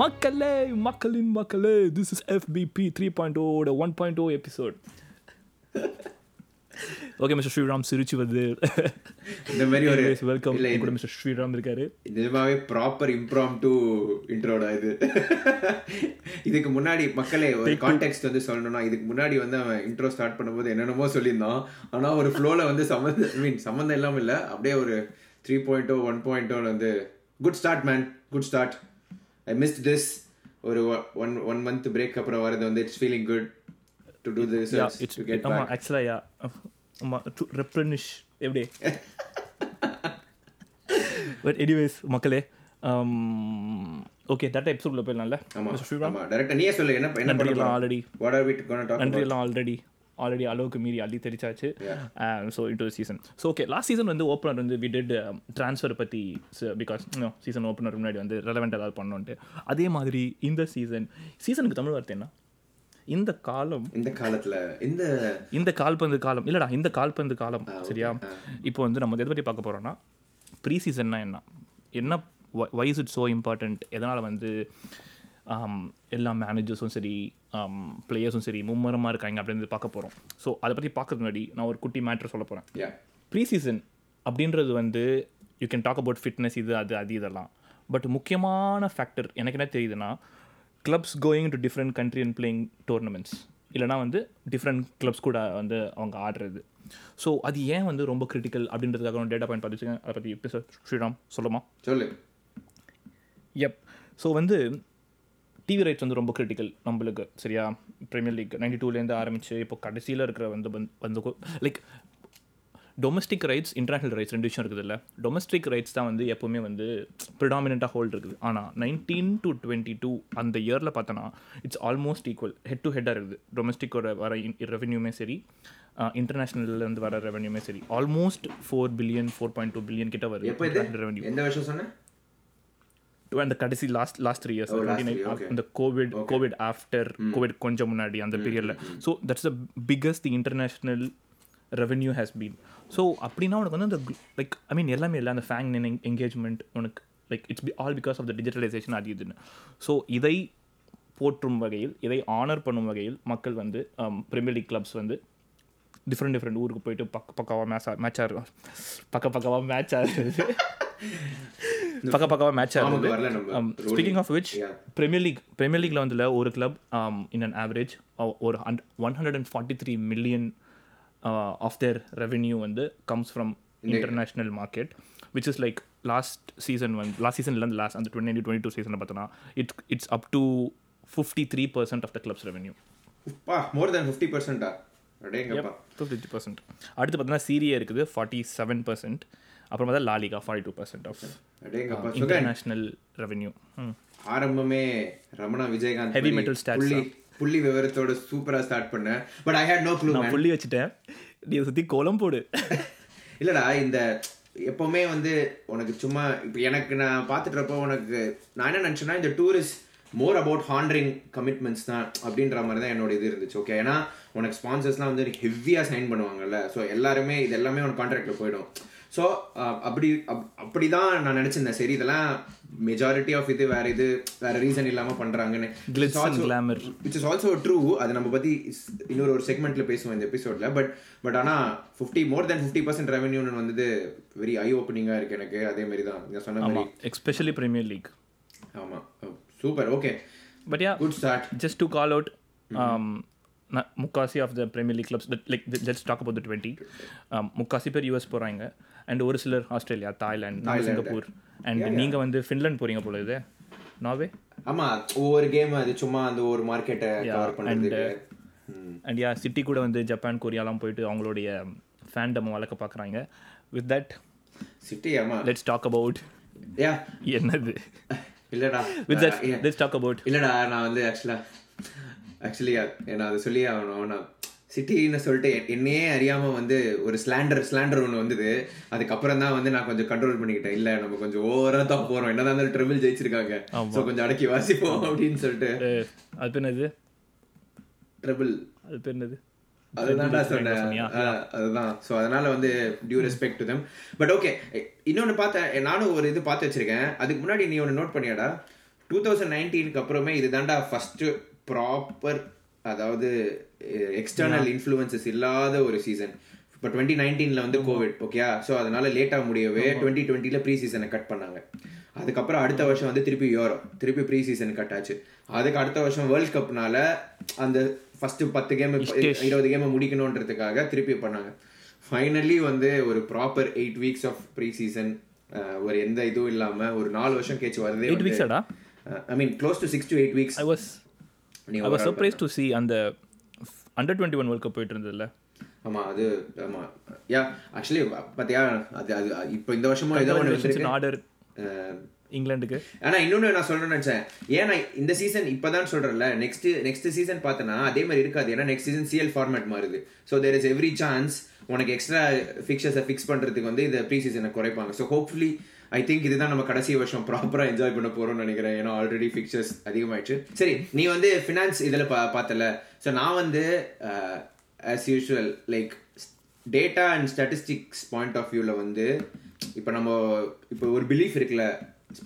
மக்களே மக்களின் மக்களே this is FPP three point ஓட one point O episode okay mister Sriram சிரிச்சு வருது. இந்த மாதிரி ஒரு வெல்கம் இல்ல, கூட மிஸ்டர் ஸ்ரீராம் இருக்காரு. நிஜமாவே ப்ராப்பர் இம்ப்ராம் டு இன்ட்ரோடா இது. இதுக்கு முன்னாடி மக்களே ஒரு கான்டெக்ட் வந்து சொல்லணும்னா இதுக்கு முன்னாடி வந்து அவன் இன்ட்ரோ ஸ்டார்ட் பண்ணும்போது என்னென்னமோ சொல்லியிருந்தான். ஆனா ஒரு ஃப்ளோல வந்து சம்மந்த ஐ மீன் சம்மந்தம் இல்லாம இல்ல. அப்படியே ஒரு three point O one point வந்து good start man good start I missed this ஒரு ஒன் ஒன் மந்த் பிரேக் அப்புறம் வரது வந்து it's feeling good to do this it's to get ஆமா ஆக்சுவலா யா ஆமா டு ரெப்ளனிஷ் எப்படி? பட் எனிவேஸ் மக்களே ஓகே தட் எபிசோட்ல போயிடலாம்ல. ஆமா ஆமா டைரக்டா நீயே சொல்லு என்ன என்ன நன்றி பண்ண எல்லாம் already what are we gonna talk நன்றி எல்லாம் ஆல்ரெடி ஆல்ரெடி அளவுக்கு மீறி அள்ளி தெரிச்சாச்சு so into season so okay last season வந்து ஓப்பனர் வந்து வி டிட் ட்ரான்ஸ்ஃபர் பற்றி பிகாஸ் சீசன் ஓப்பனர் முன்னாடி வந்து ரெலவெண்ட் ஏதாவது பண்ணோன்ட்டு. அதே மாதிரி இந்த சீசன் சீசனுக்கு தமிழ் வார்த்தை என்ன? இந்த காலம். இந்த காலத்துல இந்த இந்த கால்பந்து காலம். இல்லடா இந்த கால்பந்து காலம். சரியா? இப்போ வந்து நம்ம எதை பற்றி பார்க்க போறோம்னா ப்ரீ சீசன்னா என்ன? என்ன வைஸ் இட் ஸோ இம்பார்ட்டண்ட் எதனால் வந்து எல்லா மேனேஜர்ஸும் சரி பிளேயர்ஸும் சரி மும்மரமாக இருக்காங்க அப்படின்னு பார்க்க போகிறோம் ஸோ அதை பற்றி பார்க்கறது முன்னாடி நான் ஒரு குட்டி மேட்ரு சொல்ல போகிறேன் ப்ரீ சீசன் அப்படின்றது வந்து you can talk about fitness இது அது அது இதெல்லாம். பட் முக்கியமான ஃபேக்டர் எனக்கு என்ன தெரியுதுன்னா clubs going to different country and playing tournaments இல்லைனா வந்து டிஃப்ரெண்ட் கிளப்ஸ் கூட வந்து அவங்க ஆடுறது. ஸோ அது ஏன் வந்து ரொம்ப கிரிட்டிக்கல் அப்படின்றதுக்காக டேட்டா பாயிண்ட் பார்த்து வச்சுக்கேன். அதை பற்றி ஸ்ரீராம் சொல்லுமா? சொல்லு. எப் ஸோ வந்து டிவி ரைட்ஸ் வந்து ரொம்ப கிரிட்டிக்கல் நம்மளுக்கு சரியா? ப்ரீமியர் லீக் நைன்டி டூலேருந்து ஆரம்பிச்சு இப்போ கடைசியில் இருக்கிற வந்து வந்து- like domestic rights international rights ரெண்டு விஷயம் இருக்குது இல்லை டொமஸ்டிக் ரைட்ஸ் தான் வந்து எப்போவுமே வந்து ப்ரிடாமினண்ட்டாக ஹோல்ட் இருக்குது. ஆனால் நைன்டீன் டு டுவெண்ட்டி டூ அந்த இயரில் பார்த்தோன்னா it's almost equal head to ஹெட்டாக இருக்குது. டொமஸ்டிக்கோட வர ரெவென்யூமே சரி இன்டர்நேஷ்னல்லேருந்து வர ரெவென்யூமே சரி almost four billion four point two billion கிட்ட வருது ரெவென்யூ அந்த கடைசி last last three years Oh, last three, okay. அந்த கோவிட் கோவிட் ஆஃப்டர் கோவிட் கொஞ்சம் முன்னாடி அந்த பீரியடில் so that's the biggest the international revenue has been so அப்படின்னா உனக்கு வந்து அந்த லைக் ஐ மீன் எல்லாமே இல்லை. அந்த ஃபேங் என்கேஜ்மெண்ட் உனக்கு like it's be all because of the digitalisation அது இதுன்னு. ஸோ இதை போற்றும் வகையில் இதை ஆனர் பண்ணும் வகையில் மக்கள் வந்து ப்ரீமியர் லீக் கிளப்ஸ் வந்து டிஃப்ரெண்ட் டிஃப்ரெண்ட் ஊருக்கு போயிட்டு பக்க பக்காவாக மேட்ச் மேட்ச் ஆடுறோம் பக்க பக்காவாக மேட்ச் ஆடுறது பக்க பக்காவாக மேட்ச் நம்ம speaking of which. Premier league premier லீக்ல வந்துல ஒரு கிளப் இன் அன் ஆவரேஜ் ஒரு one hundred and forty three million of their revenue வந்து comes from international market which is like last season வந்து லாஸ்ட் சீசன்லேருந்து லாஸ்ட் அந்த twenty twenty two சீசனில் பார்த்தோன்னா it's it's up to fifty three percent of the clubs revenue more than fifty பர்சன்டா fifty percent அடுத்து பார்த்தோன்னா Serie A இருக்குது forty seven percent அப்புறம் பார்த்தா La Liga forty two percent of international revenue ஆரம்பமே ரமணா விஜயகாந்த் பண்ணி metal stats புள்ளி விவரத்தோட சூப்பரா ஸ்டார்ட் பண்ணேன் but I had no clue நான் புள்ளி வச்சுட்டேன். நீ சுற்றி கோலம் போடு. இல்லடா இந்த எப்பவுமே வந்து உனக்கு சும்மா இப்போ எனக்கு நான் பார்த்துட்டு உனக்கு நான் என்ன நினச்சேன்னா இந்த tourist more about honouring commitments தான் அப்படின்ற மாதிரி தான் என்னோட இது இருந்துச்சு ஓகே ஏன்னா உனக்கு ஸ்பான்சர்ஸ்லாம் வந்து ஹெவியாக சைன் பண்ணுவாங்கல்ல ஸோ எல்லாருமே இது எல்லாமே உனக்கு கான்ட்ராக்டில் போயிடும். ஸோ அப்படி அப்- அப்படிதான் நான் நினச்சிருந்தேன் சரி இதெல்லாம் மெஜாரிட்டி ஆஃப் இது வேற இது வேற ரீசன் இல்லாமல் பண்ணுறாங்கன்னு. விச் இஸ் ஆல்சோ ட்ரூ அது நம்ம பத்தி ஸ்- இன்னொரு ஒரு செக்மெண்ட்ல பேசுவோம் இந்த எபிசோட்ல பட் பட் ஆனா fifty more than fifty percent ரெவன்யூன்னு வந்தது வெரி ஐ ஓப்பனிங்கா இருக்கு எனக்கு. அதே மாதிரி தான் நீங்க சொன்ன மாதிரி ஆமாம் எஸ்பெஷலி பிரீமியர் லீக் ஆமா super okay but yeah good start just to call out um, ந- முக்காசி of the premier league clubs like let's talk about twenty முக்காசி பேர் யூஎஸ் போகிறாங்க அண்ட் ஒரு சிலர் ஆஸ்திரேலியா தாய்லாந்து நம்ம சிங்கப்பூர். அண்ட் நீங்கள் வந்து ஃபின்லாண்ட் போகிறீங்க போல இது. நார்வே ஆமா ஒவ்வொரு கேம் அது சும்மா அந்த ஒரு மார்க்கெட்டை ம். அண்ட் யா சிட்டி கூட வந்து ஜப்பான் கொரியாலாம் போயிட்டு அவங்களுடைய ஃபேண்டம் வளர்க்க பார்க்குறாங்க வித் தட் சிட்டி ஆமா. லெட்ஸ் டாக் அபவுட் யா என்னது? இல்லடா. With that. Let's talk about இல்லடா நான் வந்து ஆக்சுவலா ஆக்சுவலி நான் அதை சொல்லி ஆகணும் நான் சிட்டின்னு சொல்லிட்டு என்னையே அறியாம வந்து ஒரு ஸ்லாண்டர் ஸ்லாண்டர் ஒன்று வந்தது. அதுக்கப்புறம் தான் வந்து நான் கொஞ்சம் கண்ட்ரோல் பண்ணிக்கிட்டேன். இல்ல நம்ம கொஞ்சம் ஓவரா தான் போறோம். என்னதான் ட்ரிபிள் ஜெயிச்சிருக்காங்க. ஸோ கொஞ்சம் அடக்கி வாசிப்போம் அப்படின்னு சொல்லிட்டு. அது என்னது? ட்ரிபிள் அது என்னது? அதுதான்டா சொன்னேன். அதுதான். ஸோ அதனால வந்து due respect to them but okay இன்னொன்னு பார்த்தேன். நானும் ஒரு இது பார்த்து வச்சிருக்கேன். அதுக்கு முன்னாடி நீ ஒன்று நோட் பண்ணியாடா? டூ தௌசண்ட் நைன்டீனுக்கு அப்புறமே இதுதான்டா ஃபர்ஸ்ட் ப்ராப்பர் அதாவது எக்ஸ்டர்னல் இன்ஃப்ளூயன்சஸ் இல்லாத ஒரு சீசன் இப்போ டுவெண்ட்டி நைன்டீனில் வந்து கோவிட் ஓகே ஸோ அதனால லேட்டாக முடியவே டுவெண்ட்டி டுவெண்ட்டியில் ப்ரீ சீசனை கட் பண்ணாங்க. அதுக்கப்புறம் அடுத்த வருஷம் வந்து திருப்பி யூரோ திருப்பி ப்ரீ சீசன் கட் ஆச்சு. அதுக்கு அடுத்த வருஷம் வேர்ல்ட் கப்னால அந்த ஃபர்ஸ்ட் பத்து கேம் இருபது கேம் முடிக்கணுன்றதுக்காக திருப்பி பண்ணாங்க. ஃபைனலி வந்து ஒரு proper eight weeks of pre season ஒரு எந்த இதுவும் இல்லாம ஒரு நாலு வருஷம் கேச்சு வரதே eight வீக்ஸாடா I mean close to six to eight weeks I was I was surprise to see அந்த under twenty one world cup போயிட்டு இருந்ததுல ஆமா அது ஆமா. யா ஆக்சுவலி பாத்தியா அது அது இப்போ இந்த வருஷமா ஏதோ ஒன்று வச்சிருக்கு ஆர்டர் இங்கிலாந்துக்கு ஆனா இன்னொன்னு நான் சொல்லணும்னு நினைச்சேன். ஏன்னா இந்த சீசன் இப்பதான் சொல்றேன்ல நெக்ஸ்ட் நெக்ஸ்ட் சீசன் பார்த்தனா அதே மாதிரி இருக்காது. ஏன்னா நெக்ஸ்ட் சீசன் சிஎல் ஃபார்மேட் மாறுது. So there is every chance உனக்கு எக்ஸ்ட்ரா ஃபிக்சர்ஸை ஃபிக்ஸ் பண்றதுக்கு வந்து இந்த ப்ரீ சீசனை குறைப்பாங்க. ஸோ ஹோப்ஃபுல்லி ஐ திங்க் இதுதான் நம்ம கடைசி வருஷம் ப்ராப்பரா என்ஜாய் பண்ண போறோம்னு நினைக்கிறேன். ஏன்னா ஆல்ரெடி ஃபிக்சர்ஸ் அதிகமாயிடுச்சு. சரி நீ வந்து ஃபினான்ஸ் இதில் பா பார்த்தல. ஸோ நான் வந்து as usual like data and statistics point of வியூவில் வந்து இப்போ நம்ம இப்போ ஒரு பிலீஃப் இருக்குல்ல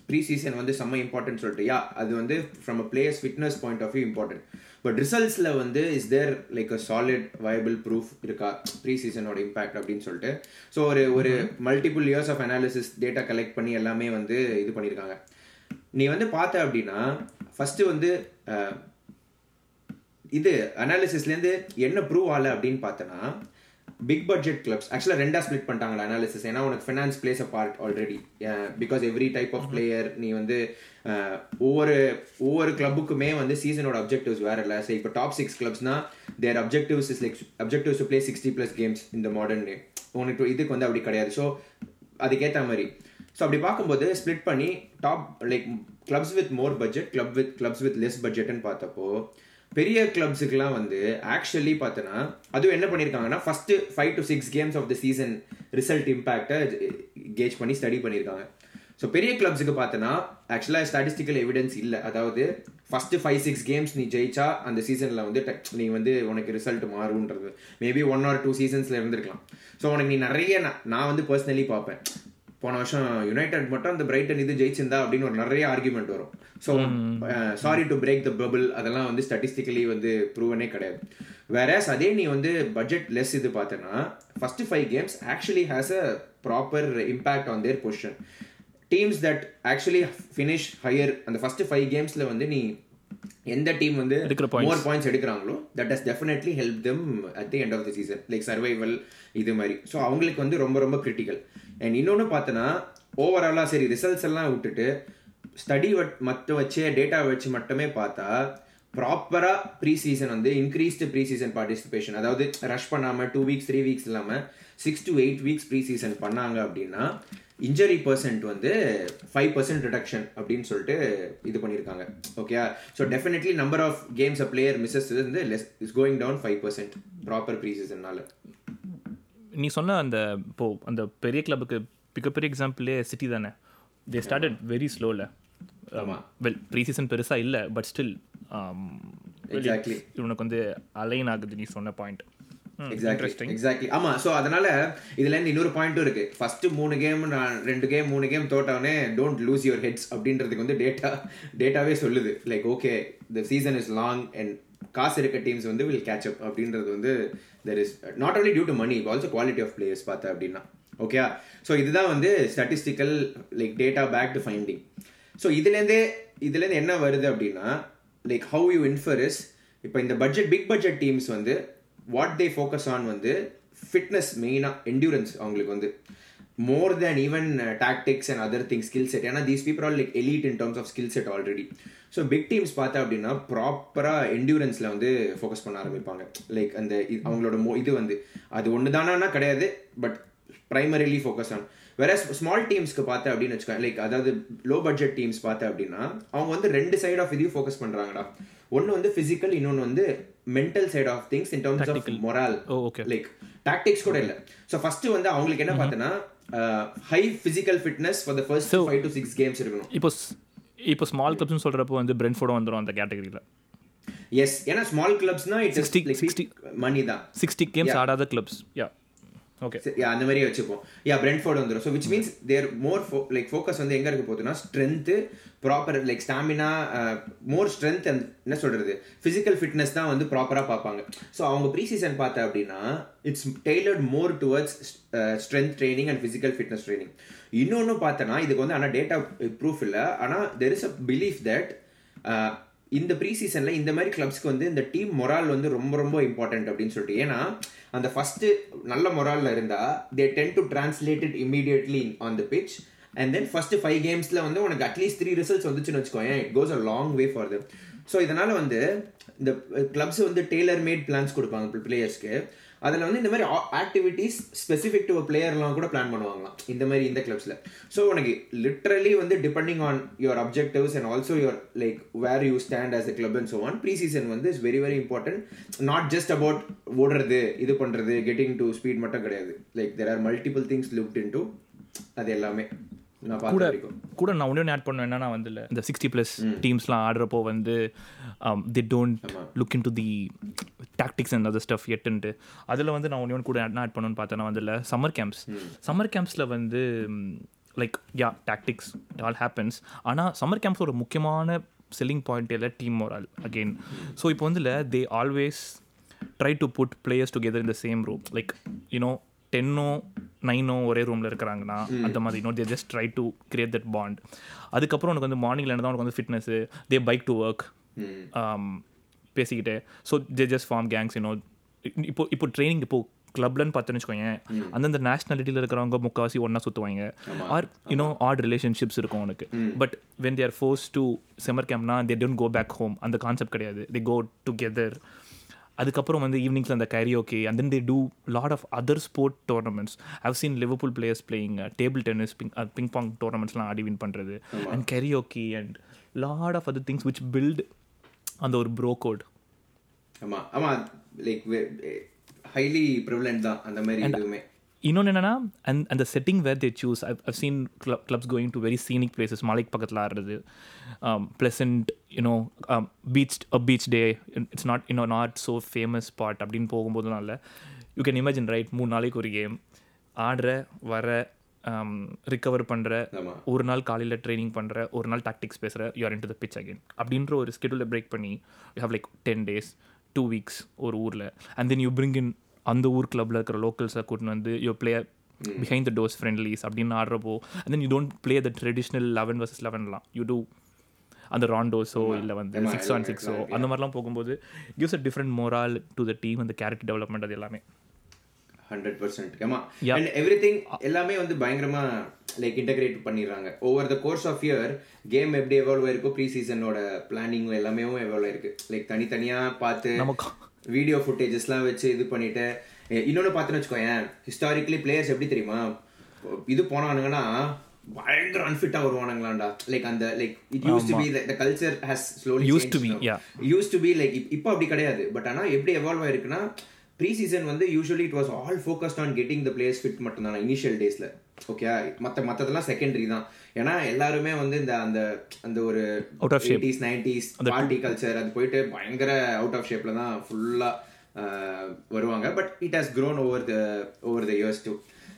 ப்ரீ சீசன் வந்து செம்ம இம்பார்ட்டன்ட் சொல்லிட்டு. யா அது வந்து from a players fitness point of view important but ரிசல்ட்ஸில் வந்து is there like a solid viable proof இருக்கா? ப்ரீ சீசனோட இம்பாக்ட் அப்படின்னு சொல்லிட்டு. ஸோ ஒரு ஒரு multiple years of analysis data collect பண்ணி எல்லாமே வந்து இது பண்ணியிருக்காங்க நீ வந்து பார்த்த அப்படின்னா ஃபர்ஸ்ட் வந்து இது அனாலிசிஸ்லேருந்து என்ன ப்ரூவ் ஆகல அப்படின்னு பார்த்தனா பிக் பட்ஜெட் கிளப்ஸ் ஆக்சுவலாக ரெண்டா ஸ்ப்ளிட் பண்ணிட்டாங்களா அனாலிசிஸ் ஏன்னா உனக்கு finance plays a part already because every type of player நீ வந்து அஹ், ஒவ்வொரு ஒவ்வொரு கிளப்புக்குமே வந்து சீசனோட அப்ஜெக்டிவ்ஸ் வேற இல்லை. சரி இப்போ top six கிளப்ஸ்னா their objectives is like objectives to play sixty plus games இந்த மாடர்ன் டே உனக்கு இதுக்கு வந்து அப்படி கிடையாது. ஸோ அதுக்கேற்ற மாதிரி. ஸோ அப்படி பார்க்கும்போது ஸ்ப்ளிட் பண்ணி top like clubs with more budget club with clubs with less பட்ஜெட்னு பார்த்தப்போ பெரிய கிளப்ஸுக்கெலாம் வந்து ஆக்சுவலி பார்த்தோன்னா அதுவும் என்ன பண்ணியிருக்காங்கன்னா first five to six games of the season result இம்பேக்டை gauge பண்ணி ஸ்டடி பண்ணியிருக்காங்க ஸோ பெரிய கிளப்ஸுக்கு பார்த்தோன்னா ஆக்சுவலாக ஸ்டாட்டிஸ்டிக்கல் எவிடன்ஸ் இல்லை. அதாவது ஃபஸ்ட்டு ஃபைவ் சிக்ஸ் கேம்ஸ் நீ ஜெயிச்சா அந்த சீசனில் வந்து நீ வந்து உனக்கு ரிசல்ட் மாறுன்றது மேபி ஒன் ஆர் டூ சீசன்ஸில் இருந்திருக்கலாம். ஸோ உனக்கு நீ நிறைய நான் நான் வந்து பர்சனலி பார்ப்பேன். போன வருஷம் யுனைடெட் மட்டும் அந்த பிரைட்டன் இது ஜெயிச்சிருந்தா அப்படின்னு ஒரு நிறைய ஆர்குமெண்ட் வரும். So sorry to break the bubble அதெல்லாம் வந்து ஸ்டாட்டிஸ்டிக்கலி வந்து ப்ரூவனே கிடையாது. வேறஸ் அதே நீ வந்து பட்ஜெட் லெஸ் இது பார்த்தனா first five games actually has a proper impact on their position teams that actually finish higher அந்த ஃபர்ஸ்ட் ஃபைவ் கேம்ஸ்ல வந்து நீ எந்த டீம் வந்து. More points எடுக்கிறாங்களோ that has definitely help them at the end of the season like survival இது மாதிரி. So அவங்களுக்கு வந்து ரொம்ப ரொம்ப கிரிட்டிக்கல் அண்ட் இன்னொன்று பார்த்தோன்னா ஓவராலாக சரி ரிசல்ட்ஸ் எல்லாம் விட்டுட்டு ஸ்டடி மட்டும் வச்சே டேட்டா வச்சு மட்டுமே பார்த்தா ப்ராப்பராக ப்ரீ சீசன் வந்து இன்க்ரீஸ்டு ப்ரீ சீசன் பார்ட்டிசிபேஷன் அதாவது ரஷ் பண்ணாமல் டூ வீக்ஸ் த்ரீ வீக்ஸ் இல்லாமல் six to eight weeks pre season பண்ணாங்க அப்படின்னா இன்ஜரி பர்சன்ட் வந்து ஃபைவ் பர்சன்ட் ரிடக்ஷன் அப்படின்னு சொல்லிட்டு இது பண்ணியிருக்காங்க. Okay so definitely number of games a player misses வந்து less is going down five percent proper pre சீசன்னால நீ சொன்ன அந்த இப்போ அந்த பெரிய கிளப்புக்கு மிகப்பெரிய எக்ஸாம்பிளே சிட்டி தானே? தே ஸ்டார்டட் வெரி ஸ்லோவில் ஆமா. வெல் ப்ரீ சீசன் பெருசாக இல்லை பட் ஸ்டில். உனக்கு வந்து அலைன் ஆகுது நீ சொன்ன பாயிண்ட் எக்ஸாக்ட்லி எக்ஸாக்ட்லி ஆமா சோ அதனால இதுல இருந்து இன்னொரு பாயிண்ட்டும் இருக்கு. ஃபர்ஸ்ட் மூணு கேம் நான் ரெண்டு கேம் மூணு கேம் தோட்டவனே டோன்ட் லூஸ் யுவர் ஹெட்ஸ் அப்படின்றதுக்கு வந்து டேட்டா டேட்டாவே சொல்லுது. Like okay the season is long and காசு இருக்க டீம்ஸ் வந்து வில் கேட்ச் அப் அப்படின்றது வந்து there is not only due to money also quality of players பார்த்த அப்படின்னா. ஓகே ஸோ இதுதான் வந்து statistical like data back to finding so இதுலேருந்தே இதுலேருந்து என்ன வருது அப்படின்னா like how you infer is இப்போ இந்த பட்ஜெட் பிக் பட்ஜெட் டீம்ஸ் வந்து வாட் தே ஃபோக்கஸ் ஆன் வந்து ஃபிட்னஸ் மெயினாக என்டூரன்ஸ் அவங்களுக்கு வந்து. More than even tactics and other thing skill set ஏன்னா these people are like elite in terms of skill set already so big teams பார்த்தா அப்படின்னா ப்ராப்பராக என்டூரன்ஸில் வந்து ஃபோக்கஸ் பண்ண ஆரம்பிப்பாங்க. லைக் அந்த அவங்களோட மோ இது வந்து அது ஒன்று தானா கிடையாது பட் primarily ஃபோக்கஸ் ஆன் வேற ஸ்மால் டீம்ஸ்க்கு பார்த்த அப்படின்னு வச்சுக்கோங்க லைக் அதாவது லோ பட்ஜெட் டீம்ஸ் பார்த்த அப்படின்னா அவங்க வந்து ரெண்டு சைடு ஆஃப் இதையும் ஃபோக்கஸ் பண்றாங்கடா. ஒன்னு வந்து பிசிக்கல் இன்னொன்னு வந்து mental side of things in terms of morale like tactics கூட இல்ல. சோ ஃபர்ஸ்ட் வந்து அவங்களுக்கு என்ன பார்த்தனா high physical fitness for the first five to six games இருக்கணும். இப்போ இப்போ ஸ்மால் கிளப்ஸ்னு சொல்கிறப்போ வந்து பிரென்ஃபோர்டும் வந்துடும் அந்த கேட்டகரியில் எஸ் ஏன்னா ஸ்மால் கிளப்ஸ்னா இட்ஸ் 60 லைக் 60 மணி தான். சிக்ஸ்டி கேம்ஸ் ஆடாத கிளப்ஸ் யா Okay. யா அந்த மாதிரியே வச்சுப்போம். யா பிரெண்ட்ஃபோர்ட் வந்துடும் so which means there more like focus வந்து எங்கே இருக்க போகுதுன்னா strength proper like stamina more strength and என்ன சொல்கிறது ஃபிசிக்கல் ஃபிட்னஸ் தான் வந்து ப்ராப்பராக பார்ப்பாங்க. ஸோ அவங்க ப்ரீ சீசன் பார்த்தா அப்படின்னா it's tailored more towards strength training and physical fitness training இன்னொன்று பார்த்தோன்னா இதுக்கு வந்து ஆனால் டேட்டா ப்ரூஃப் இல்லை. ஆனால் there is a belief that இந்த ப்ரீ சீசனில் இந்த மாதிரி கிளப்ஸ்க்கு வந்து இந்த டீம் மொரால் வந்து ரொம்ப ரொம்ப இம்பார்ட்டன்ட் அப்படின்னு சொல்லிட்டு. ஏன்னா அந்த ஃபஸ்ட்டு நல்ல மொராலில் இருந்தால் they tend to translated immediately on the pitch and then first five கேம்ஸில் வந்து உனக்கு அட்லீஸ்ட் த்ரீ ரிசல்ட்ஸ் வந்துச்சுன்னு வச்சுக்கோங்க it goes a long way for them so இதனால் வந்து இந்த கிளப்ஸ் வந்து டெய்லர் மேட் பிளான்ஸ் கொடுப்பாங்க பிளேயர்ஸ்க்கு அதில் வந்து இந்த மாதிரி ஆக்டிவிட்டீஸ் ஸ்பெசிஃபிக் டு பிளேயர்லாம் கூட பிளான் பண்ணுவாங்களாம். இந்த மாதிரி இந்த கிளப்ஸில் ஸோ உனக்கு லிட்ரலி வந்து depending on your objectives and also your like where you stand as a club and so on pre season வந்து is very very important not just about ஓடுறது இது பண்ணுறது கெட்டிங் டு ஸ்பீட் மட்டும் கிடையாது. Like there are multiple things lived into அது எல்லாமே வரைக்கும். கூட நான் ஒன்று ஆட் பண்ணேன் என்னன்னா வந்து இல்ல, இந்த சிக்ஸ்டி ப்ளஸ் டீம்ஸ்லாம் ஆடுறப்போ வந்து they don't look into the tactics and other stuff எட்டுன்ட்டு. அதில் வந்து நான் ஒன்று கூட என்ன ஆட் பண்ணணும்னு பார்த்தேன்னா வந்து இல்லை சம்மர் கேம்ப்ஸ் சம்மர் கேம்ப்ஸில் வந்து like yeah tactics all happens ஆனால் சம்மர் கேம்ப்ஸ் ஒரு முக்கியமான செல்லிங் பாயிண்ட் இல்லை டீம் மோரால் அகெயின் ஸோ இப்போ வந்து இல்லை they always try to put players together in the same room like you know டென்னோ நைனோ ஒரே ரூமில் இருக்கிறாங்கன்னா அந்த மாதிரி no they just try to create that bond அதுக்கப்புறம் உனக்கு வந்து மார்னிங்கில் என்ன தான் உனக்கு வந்து fitness they bike to work பேசிக்கிட்டு so they just form gangs you know இப்போ இப்போ ட்ரைனிங் இப்போ கிளப்லன்னு பார்த்துன்னு வச்சுக்கோங்க அந்தந்த நேஷனாலிட்டியில் இருக்கிறவங்க முக்கால்வாசி ஒன்றா சுற்றுவாங்க ஆர் யூனோ ஆட் ரிலேஷன்ஷிப்ஸ் இருக்கும் உனக்கு. But when there force to summer கேம்ப்னா they don't go back home அந்த கான்செப்ட் கிடையாது. தே கோ டுகெதர் அதுக்கப்புறம் வந்து ஈவினிங்ஸில் அந்த karaoke and then they do lot of other sport tournaments have seen Liverpool players playing table tennis ping ping pong டோர்னமெண்ட்ஸ்லாம் ஆடி win பண்ணுறது and karaoke and lot of other things which build அந்த ஒரு bro code ஆமா ஆமா like highly prevalent தான் அந்த மாதிரி எதுவுமே. இன்னொன்று என்னன்னா அண்ட் அந்த setting where they choose I've seen club clubs going to very scenic places மலைக்கு பக்கத்தில் ஆடுறது pleasant you know beach a beach day it's not you know not so famous spot அப்படின்னு போகும்போதுலாம் இல்லை. யூ கேன் இமேஜின் ரைட் மூணு நாளைக்கு ஒரு game ஆடுற வர ரிக்கவர் பண்ணுற ஆமா. ஒரு நாள் காலையில் ட்ரைனிங் பண்ணுற ஒரு நாள் டாக்டிக்ஸ் பேசுகிற you're into the pitch again அப்படின்ற ஒரு ஸ்கெடியூலை பிரேக் பண்ணி you have like ten days two weeks ஒரு ஊரில். And then you bring in அந்த ஊர் கிளப்பில் இருக்கிற லோக்கல்ஸை கூட்டின்னு வந்து you play behind the doors friendlies அப்படின்னு ஆடுறப்போ and then you don't play the traditional eleven versus லெவன்லாம் you do அந்த ராண்டோஸோ இல்லை வந்து சிக்ஸ் ஆன் சிக்ஸோ அந்த மாதிரிலாம் போகும்போது gives a different morale to the team அந்த கேரக்டர் டெவலப்மெண்ட் அது எல்லாமே. Hundred percent Yeah. And everything எல்லாமே வந்து பயங்கரமா லைக் இன்டகிரேட் பண்ணிடுறாங்க. Over the course of year game எப்படி எவால்வ் ஆயிருக்கோ ப்ரீ சீசனோட பிளானிங் எல்லாமே எவால்வ் ஆயிருக்கு. லைக் தனித்தனியா பார்த்து வீடியோ ஃபுட்டேஜஸ்லாம் வச்சு இது பண்ணிட்டு இன்னொன்னு பார்த்துன்னு வச்சுக்கோயேன் ஹிஸ்டாரிக்கலி பிளேயர்ஸ் எப்படி தெரியுமா? இது போனானுங்கன்னா பயங்கர அன்ஃபிட்டா வருவானுங்களாண்டா. லைக் அந்த like it use to be the culture has slowly to be, yeah. Use to be like இப்போ அப்படி கிடையாது. பட் ஆனா எப்படி எவால்வ் ஆயிருக்குன்னா ப்ரீ சீசன் வந்து usually it was all focused on getting the players fit மட்டும் தான் இனிஷியல் டேஸ்ல ஓகே மத்த மத்ததெல்லாம் செகண்டரி தான். ஏன்னா எல்லாருமே வந்து இந்த அந்த அந்த ஒரு of shape. Eighties nineties party culture அது போயிட்டு பயங்கர அவுட் ஆஃப் ஷேப்ல தான் ஃபுல்லா வருவாங்க. But it has grown over the over the years too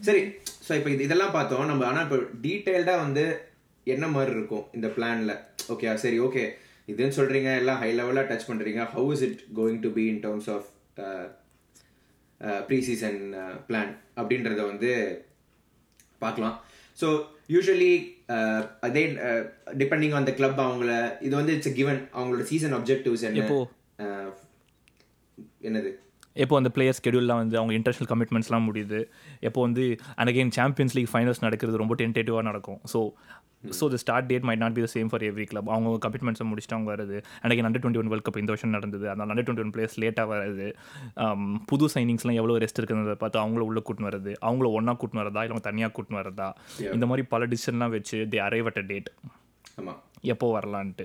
சரி ஸோ இப்போ இது இதெல்லாம் பார்த்தோம். நம்ம ஆனால் இப்போ டீட்டெயில்டாக வந்து என்ன மாதிரி இருக்கும் இந்த பிளான்ல ஓகே சரி ஓகே இதுன்னு சொல்றீங்க எல்லாம் ஹை லெவலாக டச் பண்றீங்க. How is it going to be in terms of pre season plan அப்படின்றத வந்து பார்க்கலாம். ஸோ யூஸ்வலி அதே டிபெண்டிங் ஆன் த கிளப் அவங்கள இது வந்து இட்ஸ் கிவன் அவங்களோட சீசன் அப்ஜெக்டிவ்ஸ் என்ன? Uh, என்னது? எப்போ அந்த பிளேயர் ஸ்கெடியூல்லாம் வந்து அவங்க இன்டர்நேஷனல் கமிட்மெண்ட்ஸ்லாம் முடியுது எப்போ வந்து and again Champions League finals நடக்கிறது ரொம்ப டென்டேட்டிவாக நடக்கும். So so the start date might not be the same for every club அவங்க கமிட்மெண்ட்ஸை முடிச்சுட்டு அவங்க வருது and again under twenty one World Cup இந்த வருஷம் நடந்தது. அதனால் அண்டர் டுவெண்ட்டி ஒன் பிளேயர்ஸ் லேட்டாக வருது புது சைனிங்ஸ்லாம் எவ்வளோ ரெஸ்ட் இருக்குன்றதை பார்த்து அவங்கள உள்ள கூட்டின்னு வருது அவங்கள ஒன்றா கூட்டின்னு வரதா இல்லை தனியாக கூட்டின்னு வரதா இந்த மாதிரி பல டிசிஷன்லாம் வச்சு they arrive at a date ஆமா. எப்போ வரலான்ட்டு.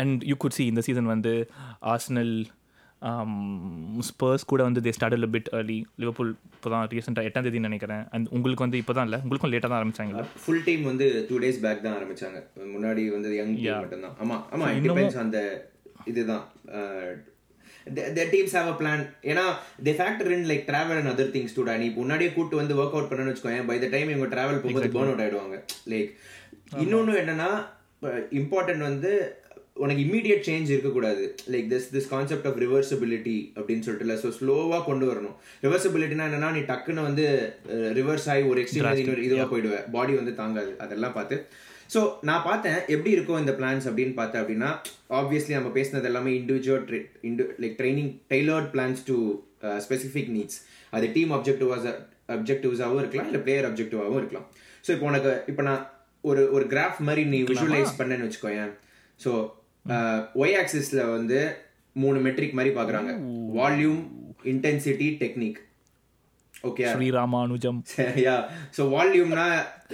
அண்ட் யூ குட் சி இந்த சீசன் வந்து ஆர்சனல் ஸ்பர்ஸ் கூட வந்து they started bit early. Liverpool இப்போ தான் ரீசெண்டாக எட்டாம் தேதி நினைக்கிறேன். அண்ட் உங்களுக்கு வந்து இப்போ தான் இல்லை? உங்களுக்கும் லேட்டாக தான் ஆரம்பிச்சாங்களா ஃபுல் டீம் வந்து டூ டேஸ் பேக் தான் ஆரம்பிச்சாங்க. முன்னாடி வந்து யங் டீம் மட்டும்தான். ஆமா ஆமா இட் டிபெண்ட்ஸ் அந்த இதுதான். The teams have a plan. ஏன்னா they factor in like travel and other things too நீ முன்னாடியே கூட்டு வந்து ஒர்க் அவுட் பண்ணணும்னு வச்சுக்கோங்க பை த டைம் இவங்க டிராவல் போகும்போது பேர்ன் அவுட் ஆயிடுவாங்க. லைக் இன்னொன்னு என்னன்னா இம்பார்ட்டன்ட் வந்து உனக்கு இம்மீடியட் சேஞ்ச் இருக்கக்கூடாது. Like this this concept of reversibility அப்படின்னு சொல்லிட்டு ஸோ ஸ்லோவாக கொண்டு வரணும். ரிவர்சபிலிட்டினா என்னன்னா நீ டக்குன்னு வந்து ரிவர்ஸ் ஆகி ஒரு எக்ஸ்ட்ரீம் இன்னொரு இதுவாக போயிடுவேன் பாடி வந்து தாங்காது. அதெல்லாம் பார்த்து. ஸோ நான் பார்த்தேன் எப்படி இருக்கும் இந்த பிளான்ஸ் அப்படின்னு பார்த்தேன் அப்படின்னா ஆப்வியஸ்லி நம்ம பேசினது எல்லாமே individual into like training tailored plans to specific needs அது டீம் அப்ஜெக்டிவாஸ் அப்ஜெக்டிவ்ஸாகவும் இருக்கலாம் இல்லை பிளேயர் அப்ஜெக்டிவாகவும் இருக்கலாம். ஸோ இப்போ உனக்கு இப்போ நான் ஒரு ஒரு கிராஃப் மாதிரி நீ விஷுவலைஸ் பண்ணேன்னு வச்சுக்கோயேன். ஸோ ஒய் ஆக்சிஸ்ல வந்து மூணு மெட்ரிக் மாதிரி பார்க்குறாங்க. Volume intensity technique okay Sriramanujam. சரியா ஸோ வால்யூம்னா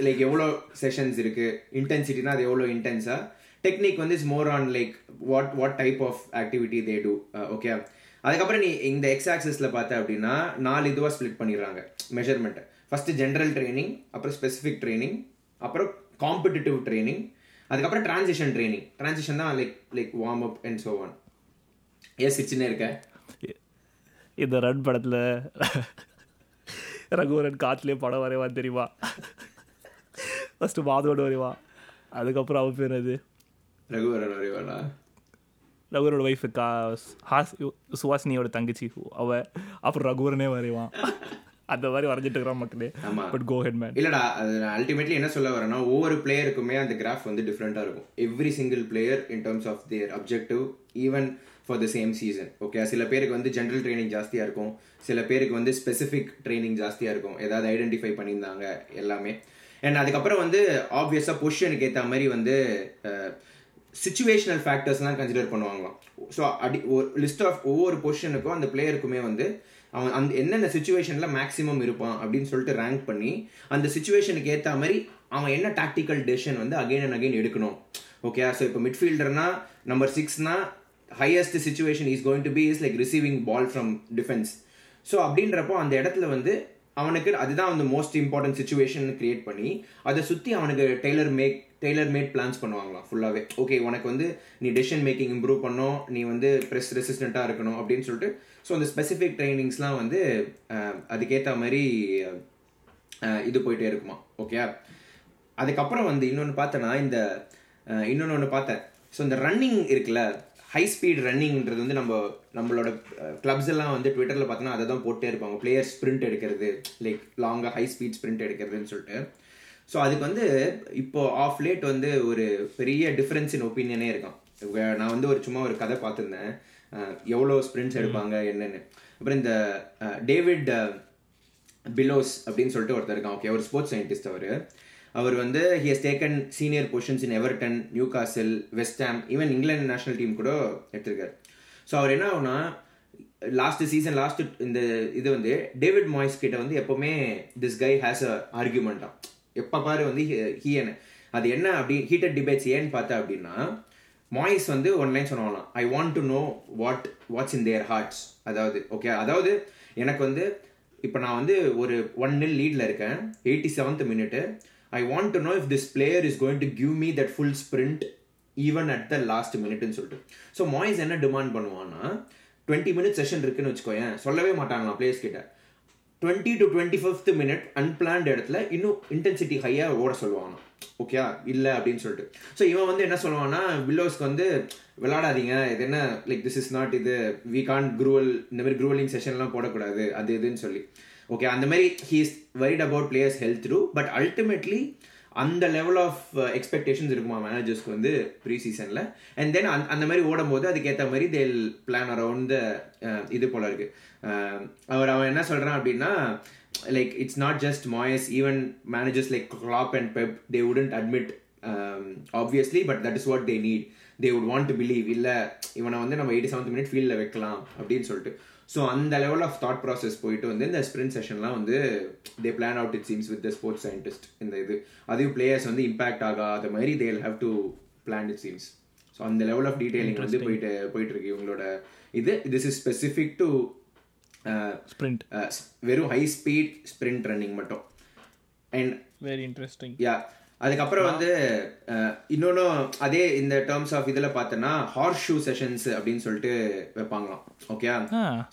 லைக் எவ்வளோ செஷன்ஸ் இருக்கு? இன்டென்சிட்டினா அது எவ்வளோ இன்டென்ஸா டெக்னிக் வந்து is more on like what what type of activity they do okay அதுக்கப்புறம் நீ இந்த எக்ஸ் ஆக்சஸில் பார்த்த அப்படின்னா நாலு இதுவாக ஸ்ப்ளிட் பண்ணிடுறாங்க. மெஷர்மெண்ட் ஃபர்ஸ்ட் ஜென்ரல் ட்ரைனிங் அப்புறம் ஸ்பெசிஃபிக் ட்ரைனிங் அப்புறம் காம்படிட்டிவ் ட்ரைனிங் அதுக்கப்புறம் டிரான்சிஷன் ட்ரைனிங் டிரான்சிஷன் தான் like like warm up and so one ஏன் சிரிச்சுன்னே இருக்க? இந்த ரன் படத்தில் ரகுவரன் காத்துலேயே படம் வரைவான் தெரியுமா? ஃபஸ்ட்டு மாதோடு வரைவான் அதுக்கப்புறம் அவன் பேர் அது ரகுவரன் வரைவாளா ரகுவரோட ஒய்ஃபு கா ஹாஸ் சுவாசினியோட தங்கச்சி. அவ அப்புறம் ரகுவரனே வரைவான். அந்த மாதிரி வரைஞ்சிட்டு இருக்கிறான் மக்களே. பட் கோ ஹெட் மேன் இல்லடா அது நான் அல்டிமேட்லி என்ன சொல்ல வரேன்னா ஒவ்வொரு பிளேயருக்குமே அந்த கிராஃப் வந்து டிஃப்ரெண்டா இருக்கும். Every single player in terms of their objective even for the same season okay சில பேருக்கு வந்து ஜென்ரல் ட்ரைனிங் ஜாஸ்தியா இருக்கும். சில பேருக்கு வந்து ஸ்பெசிஃபிக் ட்ரைனிங் ஜாஸ்தியா இருக்கும். ஏதாவது ஐடென்டிஃபை பண்ணியிருந்தாங்க எல்லாமே. அண்ட் அதுக்கப்புறம் வந்து ஆப்வியஸா பொசிஷனுக்கு ஏற்ற மாதிரி வந்து சுச்சுவேஷனல் ஃபேக்டர்ஸ்லாம் கன்சிடர் பண்ணுவாங்களாம். ஸோ அடி ஒரு லிஸ்ட் ஆஃப் ஒவ்வொரு பொசிஷனுக்கும் அந்த பிளேயருக்குமே வந்து அவன் அந்த என்னென்ன சுச்சுவேஷனில் மேக்ஸிமம் இருப்பான் அப்படின்னு சொல்லிட்டு ரேங்க் பண்ணி அந்த சுச்சுவேஷனுக்கு ஏற்ற மாதிரி அவன் என்ன டாக்டிக்கல் டெசிஷன் வந்து அகைன் அண்ட் அகைன் எடுக்கணும். ஓகே ஸோ இப்போ மிட்ஃபீல்டர்னா number சிக்ஸ்னா highest situation is going to be is like receiving ball from defence so அப்படின்றப்போ அந்த இடத்துல வந்து அவனுக்கு அதுதான் வந்து மோஸ்ட் இம்பார்ட்டன்ட் சுச்சுவேஷன் கிரியேட் பண்ணி அதை சுற்றி அவனுக்கு tailor make tailor made plans பண்ணுவாங்களாம் ஃபுல்லாகவே ஓகே உனக்கு வந்து நீ டெசிஷன் மேக்கிங் இம்ப்ரூவ் பண்ணணும் நீ வந்து ப்ரெஸ் ரெசிஸ்டண்ட்டாக இருக்கணும் அப்படின்னு சொல்லிட்டு ஸோ அந்த ஸ்பெசிஃபிக் ட்ரைனிங்ஸ்லாம் வந்து அதுக்கேற்ற மாதிரி இது போயிட்டே இருக்குமா? ஓகே அதுக்கப்புறம் வந்து இன்னொன்று பார்த்தேன்னா இந்த இன்னொன்று ஒன்று பார்த்தேன். ஸோ இந்த ரன்னிங் இருக்குல்ல ஹை ஸ்பீட் ரன்னிங்ன்றது வந்து நம்ம நம்மளோட கிளப்ஸ் எல்லாம் வந்து ட்விட்டரில் பார்த்தோன்னா அதை தான் போட்டே இருப்பாங்க. பிளேயர் ஸ்ப்ரிண்ட் எடுக்கிறது லைக் லாங்காக ஹை ஸ்பீட் ஸ்ப்ரிண்ட் எடுக்கிறதுன்னு சொல்லிட்டு. ஸோ அதுக்கு வந்து இப்போ ஆஃப் லேட் வந்து ஒரு பெரிய டிஃப்ரென்ஸ் இன் ஒப்பீனியனே இருக்கான். நான் வந்து ஒரு சும்மா ஒரு கதை பார்த்துருந்தேன். எவ்வளோ ஸ்ப்ரிண்ட்ஸ் எடுப்பாங்க என்னென்னு. அப்புறம் இந்த டேவிட் பிலோஸ் அப்படின்னு சொல்லிட்டு ஒருத்தர் இருக்கான். ஓகே ஒரு ஸ்போர்ட்ஸ் சயின்டிஸ்ட் அவர். அவர் வந்து he has taken senior positions in Everton Newcastle West Ham even England national team கூட எடுத்திருக்காரு. ஸோ அவர் என்ன ஆகுனா லாஸ்ட் சீசன் லாஸ்ட் இந்த இது வந்து டேவிட் மாய்ஸ் கிட்ட வந்து எப்பவுமே திஸ் கை ஹேஸ் அ ஆர்கியூமெண்ட்டா எப்போ பாரு வந்து ஹீயன் அது என்ன அப்படி ஹீட்டட் டிபேட்ஸ் ஏன்னு பார்த்தா அப்படின்னா மாய்ஸ் வந்து ஒன் லைன் சொன்னாங்களாம் I want to know what what's in their hearts அதாவது ஓகே அதாவது எனக்கு வந்து இப்போ நான் வந்து ஒரு ஒன் நில் லீடில் இருக்கேன் eighty seventh minute I want to know if this player is going to give me that full sprint even at the last மினிட்னு சொல்லிட்டு. ஸோ மாய்ஸ் என்ன டிமாண்ட் பண்ணுவான்னா டுவெண்ட்டி மினிட்ஸ் செஷன் இருக்குன்னு வச்சுக்கோயேன் சொல்லவே மாட்டாங்களாம் பிளேயர்ஸ் கிட்ட. Twenty two twenty fifth minute unplanned இடத்துல இன்னும் இன்டென்சிட்டி ஹையாக ஓட சொல்லுவாங்க ஓகே இல்லை அப்படின்னு சொல்லிட்டு. ஸோ இவன் வந்து என்ன சொல்லுவான்னா வில்லோஸ்க்கு வந்து விளாடாதீங்க இது என்ன? லைக் திஸ் இஸ் நாட் இது. வி கான் குரூவல் இந்த மாதிரி குரூவலிங் செஷன்லாம் போடக்கூடாது. அது இதுன்னு சொல்லி. ஓகே அந்த மாதிரி he is worried about players health ரூ பட் அல்டிமேட்லி அந்த லெவல் ஆஃப் எக்ஸ்பெக்டேஷன்ஸ் இருக்குமா மேனேஜர்ஸ்க்கு வந்து ப்ரீ சீசனில் அண்ட் தென் அந்த மாதிரி ஓடும் போது அதுக்கேற்ற மாதிரி தேல் பிளான் அரவுண்ட் இது போல இருக்குது அவர் அவன் என்ன சொல்கிறான் அப்படின்னா like it's not just Moyes even managers like Klopp and Pep they wouldn't admit obviously but that is what they need they would want to believe இல்லை இவனை வந்து நம்ம எயிட்டி செவன்த் மினிட் ஃபீல்டில் வைக்கலாம் அப்படின்னு சொல்லிட்டு. ஸோ அந்த லெவல் ஆஃப் தாட் ப்ராசஸ் போயிட்டு வந்து இந்த ஸ்ப்ரிண்ட் செஷன்லாம் வந்து they plan out it seems with the sports scientist இந்த இது. அதையும் பிளேயர்ஸ் வந்து இம்பாக்ட் ஆகாத மாதிரி they'll have to plan it seems so அந்த லெவல் ஆஃப் டீடைலிங் வந்து போயிட்டு போயிட்டு இருக்கு இவங்களோட இது. This is specific to sprint வெறும் ஹை ஸ்பீட் ஸ்ப்ரிண்ட் ரன்னிங் மட்டும். அண்ட் வெரி இன்ட்ரெஸ்டிங் யா அதுக்கப்புறம் வந்து அஹ், இன்னொன்னும் அதே இந்த டேர்ம்ஸ் ஆஃப் இதுல பார்த்தோன்னா ஹார்ஸ் ஷூ செஷன்ஸ் அப்படின்னு சொல்லிட்டு வைப்பாங்களாம். Okay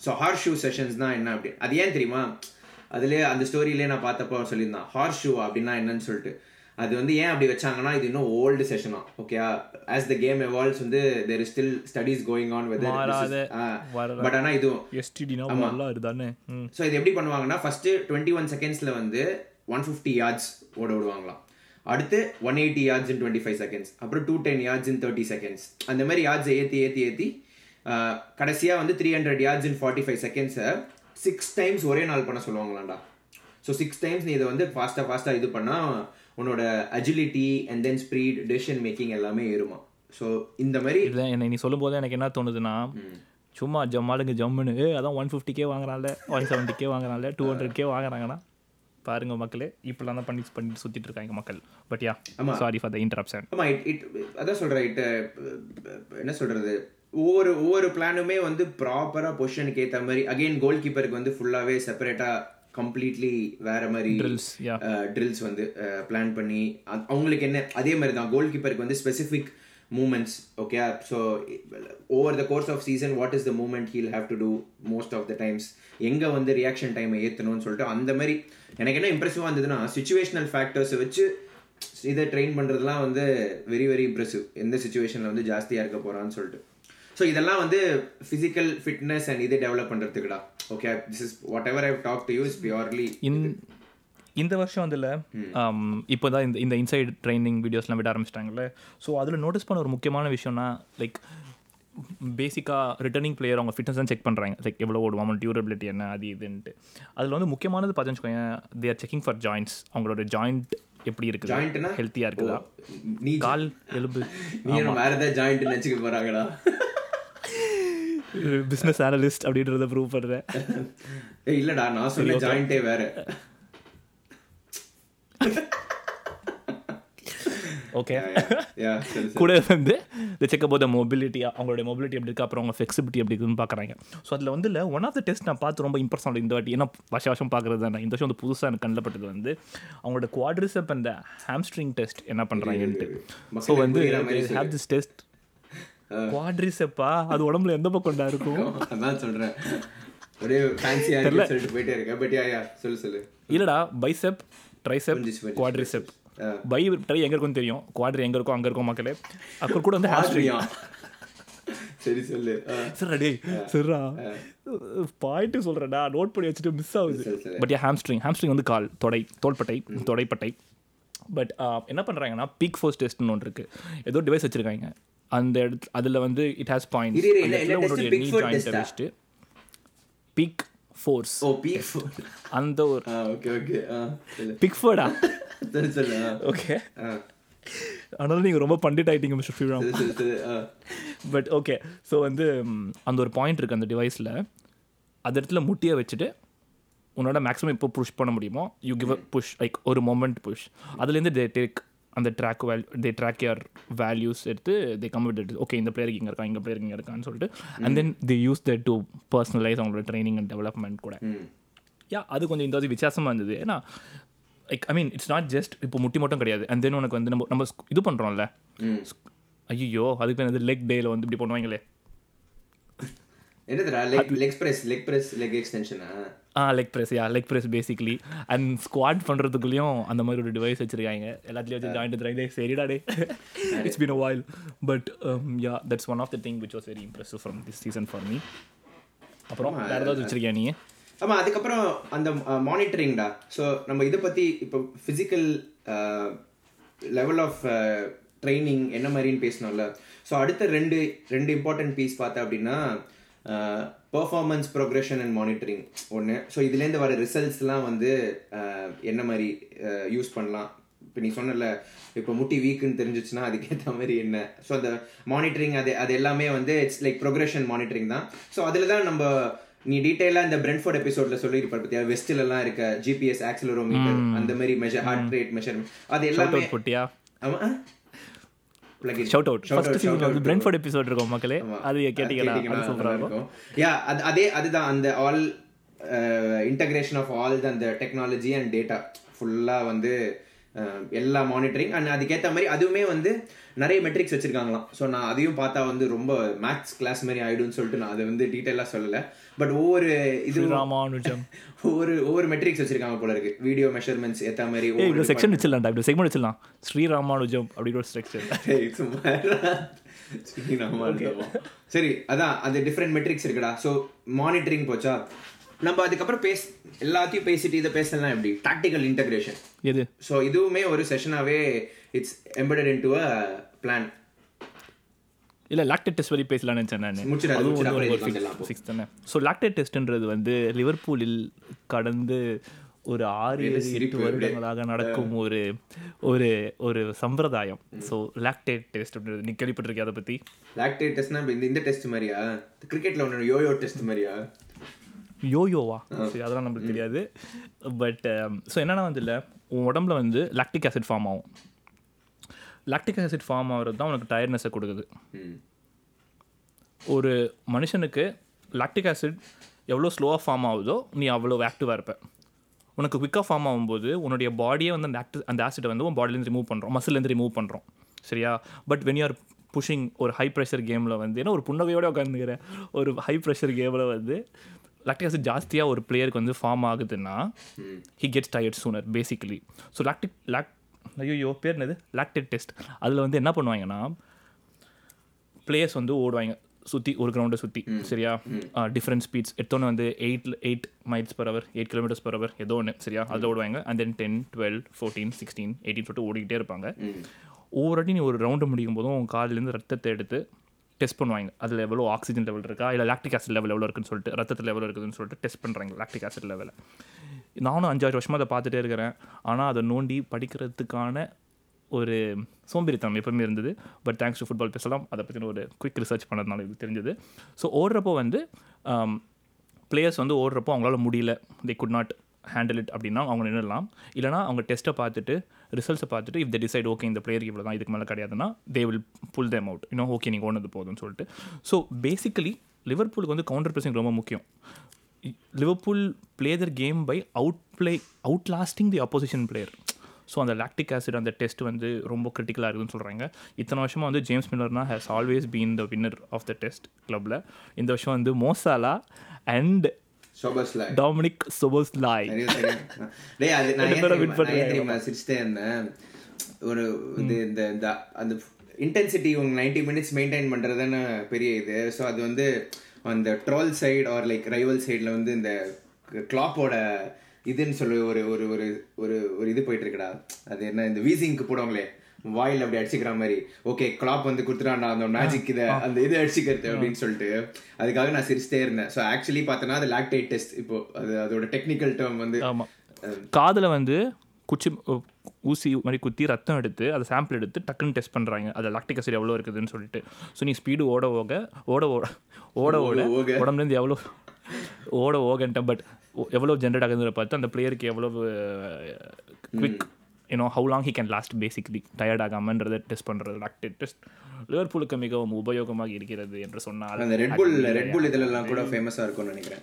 so horse shoe sessions தான் என்ன அப்படி அது ஏன் தெரியுமா? அதுலயே அந்த ஸ்டோரியிலே நான் பார்த்தப்போ சொல்லியிருந்தான். ஹார்ஸ் ஷூ அப்படின்னா என்னன்னு சொல்லிட்டு. அது வந்து ஏன் அப்படி வச்சாங்கன்னா இது இன்னும் old செஷனா okay as the game evolves வந்து there is still studies going on whether but ஆனா இதுவும் எஸ்டிடினா நல்லா இருந்தானே ம். ஸோ இது எப்படி பண்ணுவாங்கன்னா ஃபர்ஸ்ட் டுவெண்ட்டி ஒன் செகண்ட்ஸ்ல வந்து ஒன் ஃபிஃப்டி யார்ட்ஸ் ஓட விடுவாங்களாம். அடுத்து one eighty yards in twenty five seconds அப்புறம் two ten yards in thirty seconds அந்த மாதிரி யார்ட்ஸை ஏற்றி ஏற்றி ஏற்றி கடைசியாக வந்து three hundred yards in forty five செகண்ட்ஸை six times ஒரே நாள் பண்ண சொல்லுவாங்களாண்டா. ஸோ சிக்ஸ் டைம்ஸ் நீ இதை வந்து ஃபாஸ்ட்டாக ஃபாஸ்ட்டாக இது பண்ணால் உன்னோட agility and then speed decision making எல்லாமே ஏறுமா. ஸோ இந்த மாதிரி இல்லை என்னை நீ சொல்லும் போது எனக்கு என்ன தோணுதுன்னா சும்மா ஜம்மாளுங்க ஜம்முன்னு ஏ அதான் ஒன் ஃபிஃப்டிக்கே வாங்குறான்ல ஒன் செவன்ட்டிக்கே வாங்குறான்ல டூ ஹண்ட்ரட்கே வாங்குறாங்கன்னா பாருங்க மக்களே இப்படிலாம் தான் பண்ணி பண்ணிட்டு சுற்றிட்டு இருக்காங்க மக்கள். But yeah sorry for the interruption ஆமா இட் இட் அதான் சொல்றேன் இட் என்ன சொல்றது? ஒவ்வொரு ஒவ்வொரு பிளானுமே வந்து ப்ராப்பரா பொசிஷனுக்கு ஏத்த மாதிரி அகைன் கோல் கீப்பருக்கு வந்து ஃபுல்லாவே செப்பரேட்டா கம்ப்ளீட்லி வேற மாதிரி. ட்ரில்ஸ் வந்து பிளான் பண்ணி அ- அவங்களுக்கு என்ன அதே மாதிரி தான் கோல் கீப்பருக்கு வந்து specific moments okay so over the course of season what is the moment he'll have to do most of the times எங்கே வந்து ரியாக்ஷன் டைமை ஏற்றணும்னு சொல்லிட்டு அந்த மாதிரி எனக்கு என்ன இம்ப்ரெசிவாக இருந்ததுன்னா சுச்சுவேஷனல் ஃபேக்டர்ஸை வச்சு இதை ட்ரெயின் பண்ணுறதுலாம் வந்து வெரி வெரி இம்ப்ரெசிவ் எந்த சுச்சுவேஷனில் வந்து ஜாஸ்தியாக இருக்க போகிறான்னு சொல்லிட்டு. ஸோ இதெல்லாம் வந்து ஃபிசிக்கல் ஃபிட்னஸ் அண்ட் இதை develop பண்ணுறதுக்குடா okay this is whatever I talk to you is purely in இந்த வருஷம் அதில் இப்போ தான் இந்த இந்த இன்சைட் ட்ரைனிங் வீடியோஸ்லாம் விட ஆரம்பிச்சிட்டாங்கல்ல. ஸோ அதில் நோட்டீஸ் பண்ண ஒரு முக்கியமான விஷயம்னா லைக் பேசிக்காக ரிட்டர்னிங் பிளேயர் அவங்க ஃபிட்னஸ் தான் செக் பண்ணுறாங்க லைக் எவ்வளோ ஓடுவாங்க டியூரபிலிட்டி என்ன அது இதுன்ட்டு. அதில் வந்து முக்கியமானது பார்த்துன்னு வச்சுக்கோங்க தேர் செக்கிங் ஃபார் ஜாயின்ஸ் அவங்களோட ஜாயிண்ட் எப்படி? இருக்குது? ஹெல்த்தியாக இருக்குதா? நீ கால் எலும்பு நீ வேற ஏதாவது ஜாயிண்ட் நினச்சிக்க போகிறாங்கடா பிஸ்னஸ் அனலிஸ்ட் அப்படின்றத ப்ரூவ் பண்ணுறேன் இல்லடா நான் சொன்ன ஜாயிண்டே வேற. ஓகே கூட வந்து செக் அபவுட் மொபிலிட்டி அவங்களுடைய மொபிலிட்டி எப்படி இருக்கு அப்புறம் அவங்க ஃப்ளெக்சிபிலிட்டி எப்படி இருக்குன்னு பார்க்குறாங்க. ஸோ அதில் வந்து இல்லை ஒன் ஆஃப் த டெஸ்ட் நான் பார்த்து ரொம்ப இம்ப்ரெஸ் ஆனது இந்த வாட்டி. ஏன்னா வருஷ வருஷம் பார்க்குறது தான். இந்த வருஷம் வந்து புதுசாக எனக்கு கண்ணில் பட்டது வந்து அவங்களோட குவாட்ரிசப் அந்த ஹாம்ஸ்ட்ரிங் டெஸ்ட் என்ன பண்ணுறாங்கன்ட்டு ஸோ வந்து ஹேவ் திஸ் டெஸ்ட் குவாட்ரிசெப்பா அது உடம்புல எந்த பக்கம்டா இருக்கும்? அதான் சொல்றேன். ஒரே ஃபேன்சியா இருக்கு சொல்லிட்டு போயிட்டே இருக்கேன். பட் யா சொல்லு சொல்லு. இல்லைடா bicep tricep quadricep bi tri எங்கே இருக்கும்னு தெரியும். குவாட்ரி எங்கே இருக்கும் அங்கே இருக்கும் மக்களே அப்புறம் கூட வந்து ஆஸ்ட்ரியா சரி சொல்லு. சரிடா டேய் சரிடா. பாயிண்ட் சொல்கிறேன்டா நோட் பண்ணி வச்சுட்டு மிஸ் ஆகுது. பட் ஹாம்ஸ்ட்ரிங் ஹாம்ஸ்ட்ரிங் வந்து கால் தொடை தோள்பட்டை தொடைப்பட்டை. பட் என்ன பண்ணுறாங்கன்னா பீக் ஃபோர்ஸ் டெஸ்ட்னு ஒன்று இருக்குது ஏதோ டிவைஸ் வச்சுருக்காங்க. அந்த இடத்து அதில் வந்து இட் ஹேஸ் பாயிண்ட்? உங்களுடைய நீ test-ஆ? வச்சுட்டு பீக் ஃபோர்ஸ் அந்த ஒரு ஆ ஓகே ஆனாலும் நீங்கள் ரொம்ப பண்டிட் ஆயிட்டீங்க மிஸ்டர் ஃபிராம் பட் ஓகே ஸோ வந்து அந்த ஒரு பாயிண்ட் இருக்குது அந்த டிவைஸில் அந்த இடத்துல முட்டியை வச்சுட்டு உன்னோட மேக்ஸிமம் இப்போ புஷ் பண்ண முடியுமோ you give a push like ஒரு மொமெண்ட் புஷ் அதுலேருந்து தே டேக் அந்த ட்ராக் வேல் தே ட்ராக் யர் வேல்யூஸ் எடுத்து தே கம் வித் ஓகே இந்த பிளேயருக்கு இங்கே இருக்கான் இந்த பிளேயருக்கு இங்கே இருக்கான்னு சொல்லிட்டு and then they use that to personalise அவங்களோட ட்ரைனிங் அண்ட் டெவலப்மெண்ட் கூட. யா அது கொஞ்சம் இந்த வித்தியாசமாக இருந்தது. ஏன்னா like I mean it's not just இப்போ முட்டி மட்டும் கிடையாது. அண்ட் தென் உனக்கு வந்து நம்ம நம்ம இது பண்ணுறோம்ல ம் ஐயோ அதுக்கு பேர் வந்து லெக் டேல வந்து இப்படி பண்ணுவாங்களே. என்னதுடா leg leg press leg press leg எக்ஸ்டென்ஷனா leg press yeah leg press basically and squat பண்ணுறதுக்குள்ளேயும் அந்த மாதிரி ஒரு டிவைஸ் வச்சிருக்காங்க. எல்லாத்துலேயும் வச்சு ஜாயிண்ட் ட்ரைண்டே சரிடா டே it's been a while but yeah that's one of the thing which was very impressive from this season for me அப்புறம் வேறு ஏதாவது வச்சிருக்கியா நீ? ஆமா அதுக்கப்புறம் அந்த மானிட்டரிங்டா ஸோ நம்ம இதை பத்தி இப்போ ஃபிசிக்கல் லெவல் ஆஃப் ட்ரைனிங் என்ன மாதிரின்னு பேசணும்ல. ஸோ அடுத்த ரெண்டு ரெண்டு இம்பார்ட்டன்ட் பீஸ் பார்த்தா அப்படின்னா பெர்ஃபார்மன்ஸ் ப்ரோக்ரஷன் அண்ட் மானிட்டரிங் ஒன்று ஸோ இதுலேருந்து வர ரிசல்ட்ஸ்லாம் வந்து என்ன மாதிரி யூஸ் பண்ணலாம்? இப்போ நீ சொன்னல இப்போ முட்டி வீக்குன்னு தெரிஞ்சிச்சுன்னா அதுக்கேற்ற மாதிரி என்ன? ஸோ அந்த மானிட்டரிங் அது அது எல்லாமே வந்து இட்ஸ் லைக் ப்ரோக்ரஷன் மானிட்டரிங் தான். ஸோ அதில் தான் நம்ம நீ டீட்டெயிலாக இந்த பிரென்ஃபோர்ட் எபிசோட்ல சொல்லியிருப்பார் பத்தியா? வெஸ்டில் எல்லாம் இருக்க ஜிபிஎஸ் ஆக்சிலரோமீட்டர் அந்த மாதிரி மெஷர் ஹார்ட் ரேட் மெஷர்மெண்ட் அது எல்லாமே ஆமா. ஷவுட் அவுட் ஃபர்ஸ்ட் சீசன் வந்து பிரென்ஃபோர்ட் எபிசோட் இருக்கும் மக்களே. அது கேட்டிங்களா? அது சூப்பராக நல்லா இருக்கும். யா அது அதே அதுதான் அந்த ஆல் இன்டகிரேஷன் ஆஃப் ஆல் அந்த டெக்னாலஜி அண்ட் டேட்டா ஃபுல்லா வந்து எல்லா மானிட்டரிங் அண்ட் அதுக்கேற்ற மாதிரி அதுவுமே வந்து நிறைய மெட்ரிக்ஸ் வச்சிருக்காங்களாம். ஸோ நான் அதையும் பார்த்தா வந்து ரொம்ப மேத்ஸ் கிளாஸ் மாதிரி ஆயிடும்னு சொல்லிட்டு நான் அதை வந்து டீட்டெயிலாக சொல்லலை. பட் ஒவ்வொரு இது ராமானுஜம் ஒவ்வொரு ஒவ்வொரு மெட்ரிக்ஸ் வச்சிருக்காங்க போல இருக்கு. வீடியோ மெஷர்மெண்ட்ஸ் ஏற்ற மாதிரி இவ்வளோ செக்ஷன் வச்சிடலாம்டா. இப்படி செக்மெண்ட் வச்சிடலாம். ஸ்ரீ ராமானுஜம் அப்படின்னு ஒரு செக்ஷன். சரி, அதான் அது டிஃப்ரெண்ட் மெட்ரிக்ஸ் இருக்குடா. ஸோ மானிட்டரிங் போச்சா? நம்ம அதுக்கப்புறம் பேச எல்லாத்தையும் பேசிட்டு இதை பேசலாம் எப்படி? டாக்டிக்கல் இன்டகிரேஷன் எது? ஸோ இதுவுமே ஒரு செஷனாவே it's embedded into a plan இல்லை லாக்டேட் டெஸ்ட் வரை பேசலாம்னு நினச்சேன் நான். சிக்ஸ் தானே. ஸோ லாக்டேட் டெஸ்ட்ன்றது வந்து லிவர்பூலில் கடந்து ஒரு ஆறு ஏழு எட்டு வருடங்களாக நடக்கும் ஒரு ஒரு ஒரு சம்பிரதாயம். ஸோ லாக்டேட் டெஸ்ட் அப்படின்றது. நீ கேள்விப்பட்டிருக்கிய அதை பற்றி லாக்டேட் டெஸ்ட்னா இந்த இந்த டெஸ்ட் மாதிரியா? கிரிக்கெட்ல ஒன்று யோயோ டெஸ்ட் மாதிரியா? யோயோவா சரி அதெல்லாம் நம்மளுக்கு தெரியாது. பட் ஸோ என்னன்னா வந்து இல்லை உன் உடம்புல வந்து லாக்டிக் ஆசிட் ஃபார்ம் ஆகும். லாக்டிக் ஆசிட் ஃபார்ம் ஆகிறது தான் உனக்கு டயர்ட்னஸை கொடுக்குது. ஒரு மனுஷனுக்கு லாக்டிக் ஆசிட் எவ்வளோ ஸ்லோவாக ஃபார்ம் ஆகுதோ நீ அவ்வளோ ஆக்டிவாக இருப்ப. உனக்கு குவிக்காக ஃபார்ம் ஆகும்போது உன்னுடைய பாடியே வந்து அந்த ஆக்டி அந்த ஆசிட்டை வந்து உன் பாடிலேருந்து ரிமூவ் பண்ணுறோம் மசிலேருந்து ரிமூவ் பண்ணுறோம் சரியா? பட் வென் யூஆர் புஷிங் ஒரு ஹை ப்ரெஷர் கேமில் வந்து ஏன்னா ஒரு புன்னகையோட உட்காந்துக்கிறேன் ஒரு ஹை ப்ரெஷர் கேமில் வந்து லாக்டிக் ஆசிட் ஜாஸ்தியாக ஒரு பிளேயருக்கு வந்து ஃபார்ம் ஆகுதுன்னா he gets tired sooner basically so lactic lock ஐயோ பேர் என்னது? லாக்டேட் டெஸ்ட் அதில் வந்து என்ன பண்ணுவாங்கன்னா பிளேயர்ஸ் வந்து ஓடுவாங்க. சுற்றி ஒரு கிரவுண்டை சுற்றி சரியா? டிஃப்ரெண்ட் ஸ்பீட்ஸ் எடுத்தோன்னே வந்து eight eight miles per hour eight kilometres per hour ஏதோ ஒன்று சரியா? அதில் ஓடுவாங்க. And then ten twelve fourteen sixteen eighteen சொல்லிட்டு ஓடிக்கிட்டே இருப்பாங்க. ஒவ்வொரு நீ ஒரு ரவுண்டு முடிக்கும் போதும் உன் காதுலேருந்து ரத்தத்தை எடுத்து டெஸ்ட் பண்ணுவாங்க. அதில் எவ்வளோ ஆக்சிஜன் லெவல் இருக்கா? இல்லை லாக்டிக் ஆசிட் லெவல் எவ்வளோ இருக்குன்னு சொல்லிட்டு ரத்தத்தில் எவ்வளோ இருக்குதுன்னு சொல்லிட்டு டெஸ்ட் பண்ணுறாங்க லாக்டிக் ஆசிட் லெவலை நானும் அஞ்சாறு வருஷமாக அதை பார்த்துட்டே இருக்கிறேன். ஆனால் அதை நோண்டி படிக்கிறதுக்கான ஒரு சோம்பேறித்தனம் எப்பவுமே இருந்தது. பட் தேங்க்ஸ் டு ஃபுட்பால் பேசலாம். அதை பற்றின ஒரு குயிக் ரிசர்ச் பண்ணதுனால இது தெரிஞ்சது. ஸோ ஓடுறப்போ வந்து um, பிளேயர்ஸ் வந்து ஓடுறப்போ அவங்களால முடியல. They could not handle it அப்படின்னா அவங்க நின்றுடலாம் இல்லைனா அவங்க டெஸ்ட்டை பார்த்துட்டு ரிசல்ட்ஸை பார்த்துட்டு இஃப் த டிசைட் ஓகே இந்த பிளேயருக்கு இவ்வளோ தான் இதுக்கு மேலே கிடையாதுன்னா they will pull them out இன்னும் ஓகே நீங்கள் ஓனது போதும்னு சொல்லிட்டு. ஸோ பேசிக்கலி லிவர்பூலுக்கு வந்து கவுண்டர் ப்ரெஸிங் ரொம்ப முக்கியம். Liverpool play their game by out play out lasting the opposition player so அந்த லாக்டிக் ஆசிட் அந்த டெஸ்ட் வந்து ரொம்ப கிரிட்டிக்கலாக இருக்குதுன்னு சொல்கிறாங்க இத்தனை வருஷமாக வந்து James மில்லர்னா has always been the winner of the test கிளப்பில் இந்த வருஷம் வந்து மோசாலா அண்ட் டாமினிக் சொபோஸ்லாய் சிரிச்சிட்டே இருந்தேன். ஒரு இது இந்த அந்த இன்டென்சிட்டி உங்க நைன்டி மினிட்ஸ் மெயின்டைன் பண்றதுன்னு பெரிய இது. ஸோ அது வந்து அந்த troll side or like rival சைடில் வந்து இந்த கிளாப்போட இதுன்னு சொல்லி ஒரு ஒரு ஒரு ஒரு ஒரு இது போயிட்டு இருக்குடா அது என்ன இந்த வீசிங்க்கு போடுவாங்களே வாயில் அப்படி அடிச்சுக்கிற மாதிரி. ஓகே கிளாப் வந்து குடுத்துட்டான்டா அந்த மேஜிக் இதை அந்த இது அடிச்சுக்கிறது அப்படின்னு சொல்லிட்டு அதுக்காக நான் சிரிச்சிட்டே இருந்தேன். ஸோ ஆக்சுவலி பார்த்தோன்னா அது லாக்டேட் டெஸ்ட் இப்போ அது அதோட டெக்னிக்கல் டேர்ம் வந்து காதில் வந்து குச்சி ஊசி மாதிரி குத்தி ரத்தம் எடுத்து அதை சாம்பிள் எடுத்து டக்குன்னு டெஸ்ட் பண்ணுறாங்க அது லாக்டிக் அசிட் எவ்வளோ இருக்குதுன்னு சொல்லிட்டு. ஸோ நீ ஸ்பீடு ஓட ஓக ஓட ஓட ஓட ஓட. உடம்புலேருந்து எவ்வளோ ஓட ஓகன்ட்டேன். பட் எவ்வளோ ஜென்ரேட் ஆகுதுன்னு பார்த்து அந்த பிளேயருக்கு எவ்வளவு quick you know how long he can last basically tired ஆகாமன்றதை test பண்ணுறது லாக்டேட் டெஸ்ட் லிவர்பூலுக்கு மிகவும் உபயோகமாக இருக்கிறது என்று சொன்னால் அந்த ரெட் புல் ரெட் புல் இதுலலாம் கூட ஃபேமஸா இருக்கும்னு நினைக்கிறேன்.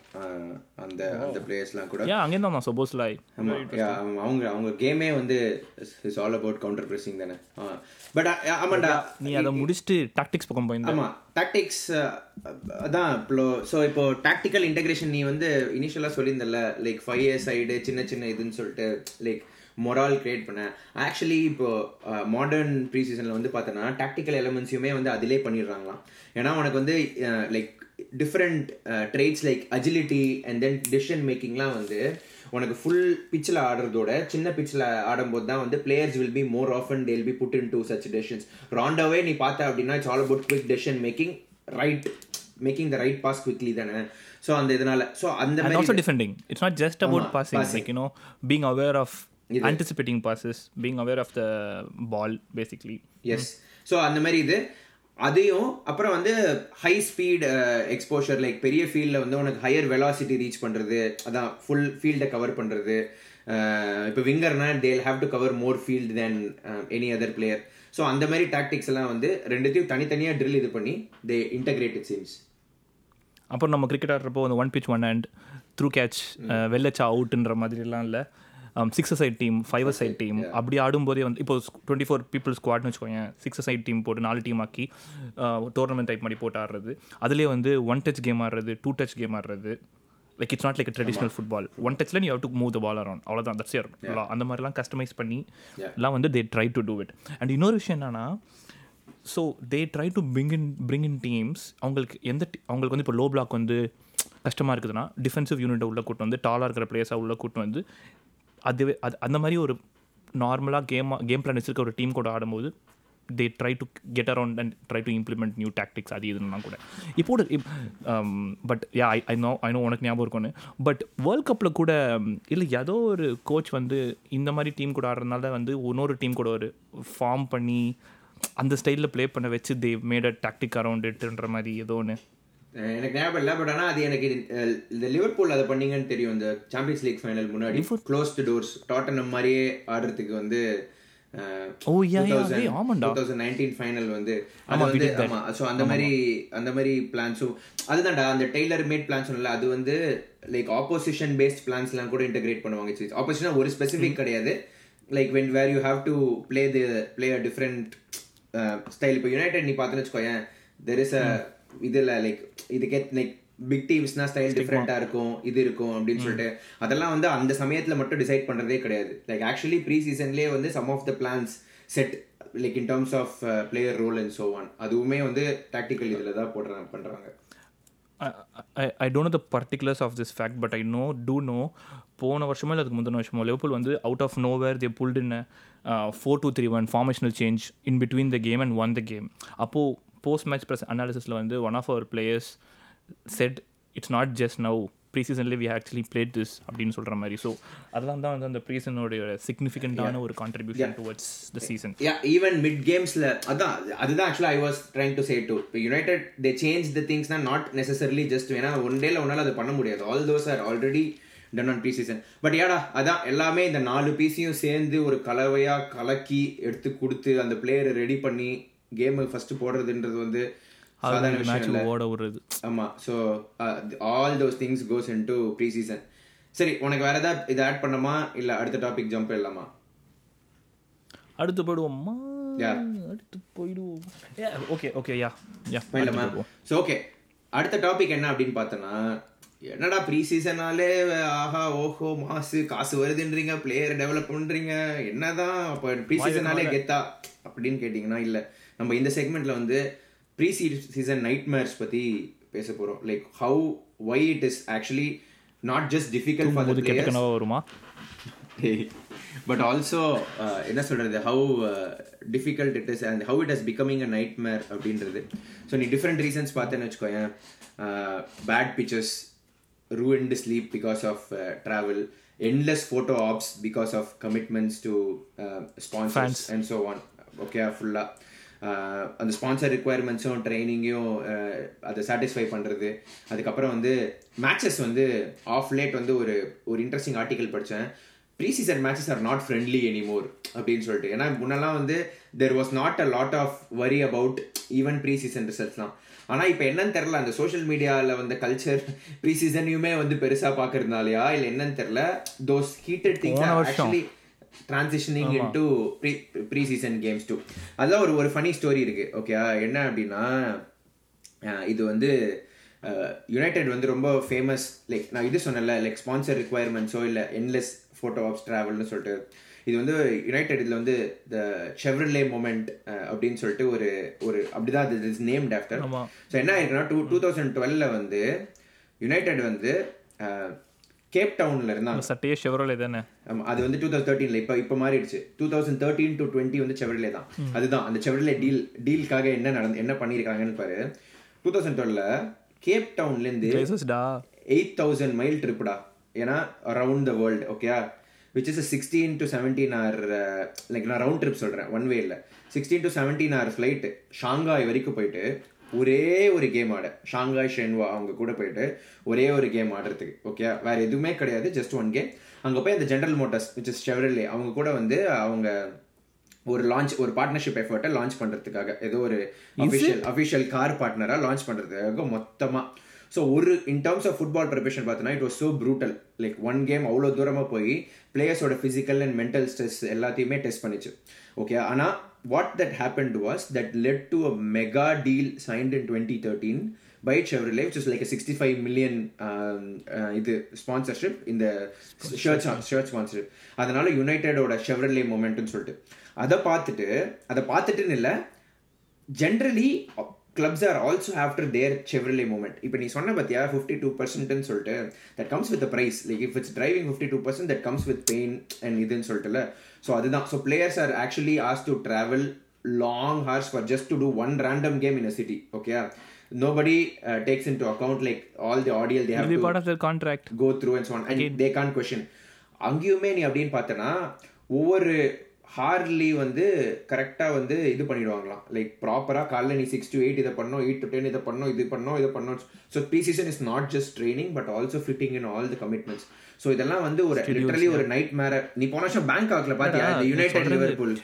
அந்த அந்த பிளேயர்ஸ்லாம் கூட. ஏன் அங்கேருந்து தான்? சப்போஸ் yeah, அவங்க- அவங்க கேமே வந்து is all about counter pressing தானே. பட் ஆமாண்டா. நீ அதை முடிச்சுட்டு டாக்டிக்ஸ் பக்கம் போயிருந்த. ஆமா டாக்டிக்ஸ் அதான் இப்போ ஸோ இப்போ டாக்டிக்கல் இன்டெகிரேஷன் நீ வந்து இனிஷியலாக சொல்லியிருந்தல லைக் ஃபைவ் இயர்ஸ் சைடு சின்ன சின்ன இதுன்னு சொல்லிட்டு லைக் மொரால் கிரியேட் பண்ண ஆக்சுவலி இப்போ மாடர்ன் ப்ரீ சீசனில் வந்து பார்த்தோன்னா டாக்டிக்கல் எலமெண்ட்ஸையுமே வந்து அதிலே பண்ணிடுறாங்களாம் ஏன்னா உனக்கு வந்து like different traits like agility and then decision மேக்கிங்லாம் வந்து உனக்கு ஃபுல் பிச்சில் ஆடுறதோட சின்ன பிச்சில் ஆடும்போது தான் வந்து players will be more often they'll be put into such decisions ராண்டாவே நீ பார்த்த அப்படின்னா it's all about quick decision making right making the right pass quickly தானே ஸோ அந்த இதனால ஸோ அந்த also defending. It's not just about ஆமா, passing, passing. like you anticipating passes, being aware of the ball, basically. Yes so அந்த மாதிரி இது. அதையும் அப்புறம் வந்து ஹை ஸ்பீட் எக்ஸ்போஷர் லைக் பெரிய ஃபீல்டில் வந்து உனக்கு ஹையர் வெலாசிட்டி ரீச் பண்ணுறது அதான் ஃபுல் ஃபீல்டை கவர் பண்ணுறது இப்போ விங்கர்னா they'll have to cover more field then any other player so அந்த மாதிரி டாக்டிக்ஸ் எல்லாம் வந்து ரெண்டுத்தையும் தனித்தனியாக ட்ரில் இது பண்ணி தே இன்டகிரேட்டட் சீன்ஸ் அப்புறம் நம்ம கிரிக்கெட் ஆடுறப்போ அந்த one pitch one hand through catch வெள்ளச்சா அவுட்டுன்ற மாதிரிலாம் இல்லை. Six side team five side team அப்படி ஆடும்போதே வந்து இப்போ டுவெண்ட்டி ஃபோர் பீப்புள் ஸ்குவாட்னு வச்சுக்கோங்க சிக்ஸ் சைட் டீம் போட்டு நாலு டீம் ஆக்கி டோர்னமெண்ட் டைப் மாதிரி போட்டு ஆடுறது. அதுலேயே வந்து ஒன் டச் கேம் ஆடுறது டூ டச் கேம் ஆடுறது. Like it's not like traditional football one டச்சில் நீ have to move the ball around அவ்வளோதான் தட்ஸ் யர் அந்த மாதிரிலாம் கஸ்டமைஸ் பண்ணி எல்லாம் வந்து they try to do it and இன்னொரு விஷயம் என்னன்னா so they try to bring in bring in teams அவங்களுக்கு எந்த அவங்களுக்கு வந்து இப்போ லோ பிளாக் வந்து கஷ்டமாக இருக்குதுன்னா டிஃபென்சிவ் யூனிட்டை உள்ள கூட்டு வந்து டாலாக இருக்கிற பிளேயர்ஸாக உள்ள கூட்டு வந்து அதுவே அது அந்த மாதிரி ஒரு நார்மலாக கேம் கேம் பிளான் வச்சிருக்க ஒரு டீம் கூட ஆடும்போது they try to get around and try to implement new tactics அது இதுன்னா கூட. இப்போ but yeah I I know I know உனக்கு ஞாபகம் இருக்கும்னு. பட் வேர்ல்ட் கப்பில் கூட இல்லை ஏதோ ஒரு கோச் வந்து இந்த மாதிரி டீம் கூட ஆடுறதுனால வந்து இன்னொரு டீம் கூட ஒரு ஃபார்ம் பண்ணி அந்த ஸ்டைலில் ப்ளே பண்ண வச்சு they made a tactic around இட்டுன்ற மாதிரி ஏதோ ஒன்று எனக்கு ஞாபகம் இல்லை பட் ஆனால் அது எனக்கு இந்த லிவர்பூல் அதை பண்ணீங்கன்னு தெரியும். இந்த சாம்பியன்ஸ் லீக் ஃபைனல் முன்னாடி க்ளோஸ்டு டோர்ஸ் டாட்டனம் மாதிரியே ஆடுறதுக்கு வந்து ஓ, hey, ஆமாண்டா. டூ தௌசண்ட் நைன்டீன் ஃபைனல் வந்து அது வந்து ஆமா ஸோ அந்த மாதிரி அந்த மாதிரி பிளான்ஸும் அதுதான்டா அந்த டெய்லர் மேட் பிளான் சொன்னல அது வந்து லைக் ஆப்போசிஷன் பேஸ்ட் பிளான்ஸ்லாம் கூட இன்டகிரேட் பண்ணுவாங்க. ஆப்போசிஷன் ஒரு ஸ்பெசிஃபிக் கிடையாது. Like when where you have to play the play a different style இப்போ யுனைடெட் நீ பார்த்துன்னு வச்சுக்கோயேன் தெர் இஸ் அ இதுல லைக் இதுக்கே லைக் பிக் டீம்ஸ்னா ஸ்டைல் டிஃப்ரெண்டா இருக்கும் இது இருக்கும் அப்படின்னு சொல்லிட்டு அதெல்லாம் வந்து அந்த சமயத்துல மட்டும் டிசைட் பண்றதே கிடையாது. லைக் ஆக்சுவலி ப்ரீ சீசன்லேயே வந்து some of the plans set like in terms of player role and so on அதுவுமே வந்து டாக்டிக்கல் இதுல தான் போடுறாங்க பண்றாங்க. I I don't know the particulars of this fact but I know to no போன வருஷமோ இல்லை அதுக்கு முந்தின வருஷமோ லிவர்பூல் வந்து out of nowhere they pulled in four two three one formational change in between the game and won the game அப்போது post match press அனாலிசிஸில் வந்து one of our players said it's not just now pre சீசன்லேயே we actually played this அப்படின்னு சொல்கிற மாதிரி. So அதெல்லாம் தான் வந்து அந்த ப்ரீ சீசனோடைய சிக்னிஃபிகண்ட்டான ஒரு contribution towards the season yeah even mid கேம்ஸ்ல அதான் அதுதான் ஆக்சுவலா I was trying to say to இப்போ யுனைடெட் தே சேஞ்ச் த திங்ஸ்னா நாட் நெசசரிலி ஜஸ்ட் ஏன்னா ஒன் டேல ஒன்னால அது பண்ண முடியாது. All those are already done on pre season but ஏடா அதான் எல்லாமே இந்த நாலு பீஸையும் சேர்ந்து ஒரு கலவையா கலக்கி எடுத்து கொடுத்து அந்த பிளேயரை ரெடி பண்ணி கேம் ஃபர்ஸ்ட் போடுறதுன்றது வந்து சாதாரண விஷயம் ஓட விடுறது. ஆமா so all those things goes into pre season சரி உனக்கு வேற ஏதாவது இதை ஆட் பண்ணமா இல்ல அடுத்த டாபிக் ஜம்ப் இல்லாமா அடுத்து போயிடுவோம்மா Yeah. அடுத்து போயிடுவோம். Okay okay yeah. யா இல்லம்மா ஸோ ஓகே அடுத்த டாபிக் என்ன அப்படின்னு பார்த்தோன்னா என்னடா ப்ரீ சீசனாலே ஆஹா ஓஹோ மாசு காசு வருதுன்றீங்க பிளேயர் டெவலப் பண்றீங்க என்னதான் அப்போ ப்ரீ சீசனாலே கெத்தா அப்படின்னு கேட்டிங்கன்னா இல்லை. நம்ம இந்த செக்மெண்ட்ல வந்து ப்ரீ சீசன் நைட் மேர்ஸ் பத்தி பேச போறோம். Like how why it is actually not just difficult for the players வருமா? பட் ஆல்சோ என்ன சொல்றது? How difficult it is and how it has becoming a nightmare அப்படின்றது. ஸோ நீ டிஃப்ரெண்ட் ரீசன்ஸ் பார்த்தேன்னு வச்சுக்கோயேன். Bad pictures ruined sleep because of uh, travel endless photo ops because of commitments to uh, sponsors and so on. Okay ஃபுல்லா அந்த sponsor ரிக்குவயர்மெண்ட்ஸும் ட்ரைனிங்கையும் அதை satisfy பண்ணுறது அதுக்கப்புறம் வந்து மேட்சஸ் வந்து ஆஃப் லேட் வந்து ஒரு ஒரு இன்ட்ரெஸ்டிங் ஆர்டிகல் படித்தேன் pre season matches are not friendly anymore அப்படின்னு சொல்லிட்டு. ஏன்னா முன்னெல்லாம் வந்து there was not a lot of worry about even pre season ரிசல்ட்ஸ்லாம் ஆனா இப்போ என்னன்னு தெரியல அந்த சோஷியல் மீடியாவில் வந்த கல்ச்சர் ப்ரீ சீசனையுமே வந்து பெருசா பாக்குறதுனாலயா இல்ல என்னன்னு தெரியல those heated things actually transitioning into pre season games too அதான் ஒரு ஒரு ஃபனி ஸ்டோரி இருக்கு ஓகே என்ன அப்படின்னா இது வந்து யுனைடெட் வந்து ரொம்ப ஃபேமஸ் லைக் நான் இது சொன்னல லைக் ஸ்பான்சர் ரிக்குவயர்மெண்ட்ஸோ இல்லை என்லெஸ் ஃபோட்டோ ஆப்ஸ் ட்ராவல்னு சொல்லிட்டு. இது வந்து யுனைடெட் இதில் வந்து த செவ்ரலே மூமெண்ட் அப்படின்னு சொல்லிட்டு ஒரு ஒரு அப்படிதான் அது இஸ் நேம்ட் ஆஃப்டர் ஸோ என்ன ஆயிருக்குன்னா டூ டூ தௌசண்ட் டுவெல்ல வந்து யுனைடெட் வந்து கேப் டவுன்ல இருந்தாங்க. சட்டையே செவரோலே தானே? ஆமா அது வந்து டூ தௌசண்ட் தேர்ட்டீன்ல இப்போ இப்போ மாறிடுச்சு. Two thousand thirteen to twenty வந்து செவரிலே தான். அதுதான் அந்த செவரிலே டீல் டீலுக்காக என்ன நடந்து என்ன பண்ணியிருக்காங்கன்னு பாரு. டூ தௌசண்ட் டுவெல்ல கேப் டவுன்ல இருந்து எயிட் தௌசண்ட் மைல் ட்ரிப்டா ஏன்னா around the world okay which is sixteen to seventeen hour like நான் ரவுண்ட் ட்ரிப் சொல்கிறேன் ஒன் வே இல்லை sixteen to seventeen hour flight Shanghai வரைக்கும் போயிட்டு ஒரே ஒரு கேம் ஆட. ஷாங்காய் ஷென்வா அவங்க கூட போயிட்டு ஒரே ஒரு கேம் ஆடுறதுக்கு ஓகே வேற எதுவுமே கிடையாது ஜஸ்ட் ஒன் கேம் அங்கே போய் அந்த General Motors which is Chevrolet அவங்க கூட வந்து அவங்க ஒரு லான்ச் ஒரு பார்ட்னர்ஷிப் எஃபர்ட்டை லான்ச் பண்ணுறதுக்காக ஏதோ ஒரு அஃபிஷியல் அஃபிஷியல் கார் பார்ட்னராக லான்ச் பண்ணுறதுக்காக மொத்தமாக ஸோ ஒரு in terms of football preparation பார்த்தோன்னா it was so brutal like one game அவ்வளோ தூரமாக போய் பிளேயர்ஸோட ஃபிசிக்கல் அண்ட் மென்டல் ஸ்ட்ரெஸ் எல்லாத்தையுமே டெஸ்ட் பண்ணிச்சு ஓகே ஆனால் what that happen was that led to a mega deal signed in twenty thirteen by Chevrolet which is like sixty five million இது sponsorship இந்த shirt shirt sponsorship அதனால யுனைடெடோட செவரலே மூமெண்ட்னு சொல்லிட்டு. அதை பார்த்துட்டு அதை பார்த்துட்டுன்னு இல்லை generally clubs are also after their Chevrolet moment இப்போ நீ சொன்ன பார்த்தியா ஃபிஃப்டி டூ பர்சன்ட்னு சொல்லிட்டு that comes with price like if it's driving fifty two percent that comes with pain and இதுன்னு சொல்லிட்டுல. ஸோ அதுதான். So players are actually as to travel long hours for just to do one random game in a city okay nobody uh, takes into account like all the audio they have It'll be to part of their contract. go through and so on. And they can't question. அங்கேயுமே நீ அப்படின்னு பார்த்தனா ஒவ்வொரு Harley வந்து கரெக்டாக வந்து இது பண்ணிடுவாங்களாம். Like ப்ராப்பராக காலைல நீ சிக்ஸ் டு எயிட் இதை பண்ணோம் எயிட் டு டென் இதை பண்ணோம் இது பண்ணோம் இதை பண்ணோம். So pre season is not just training but also fitting in all the commitments so இதெல்லாம் வந்து ஒரு லிட்டரலி ஒரு நைட் மேர நீ போன வருஷம் பேங்க் ஆக்ல பாத்தியா யுனைடெட் லிவர்பூல்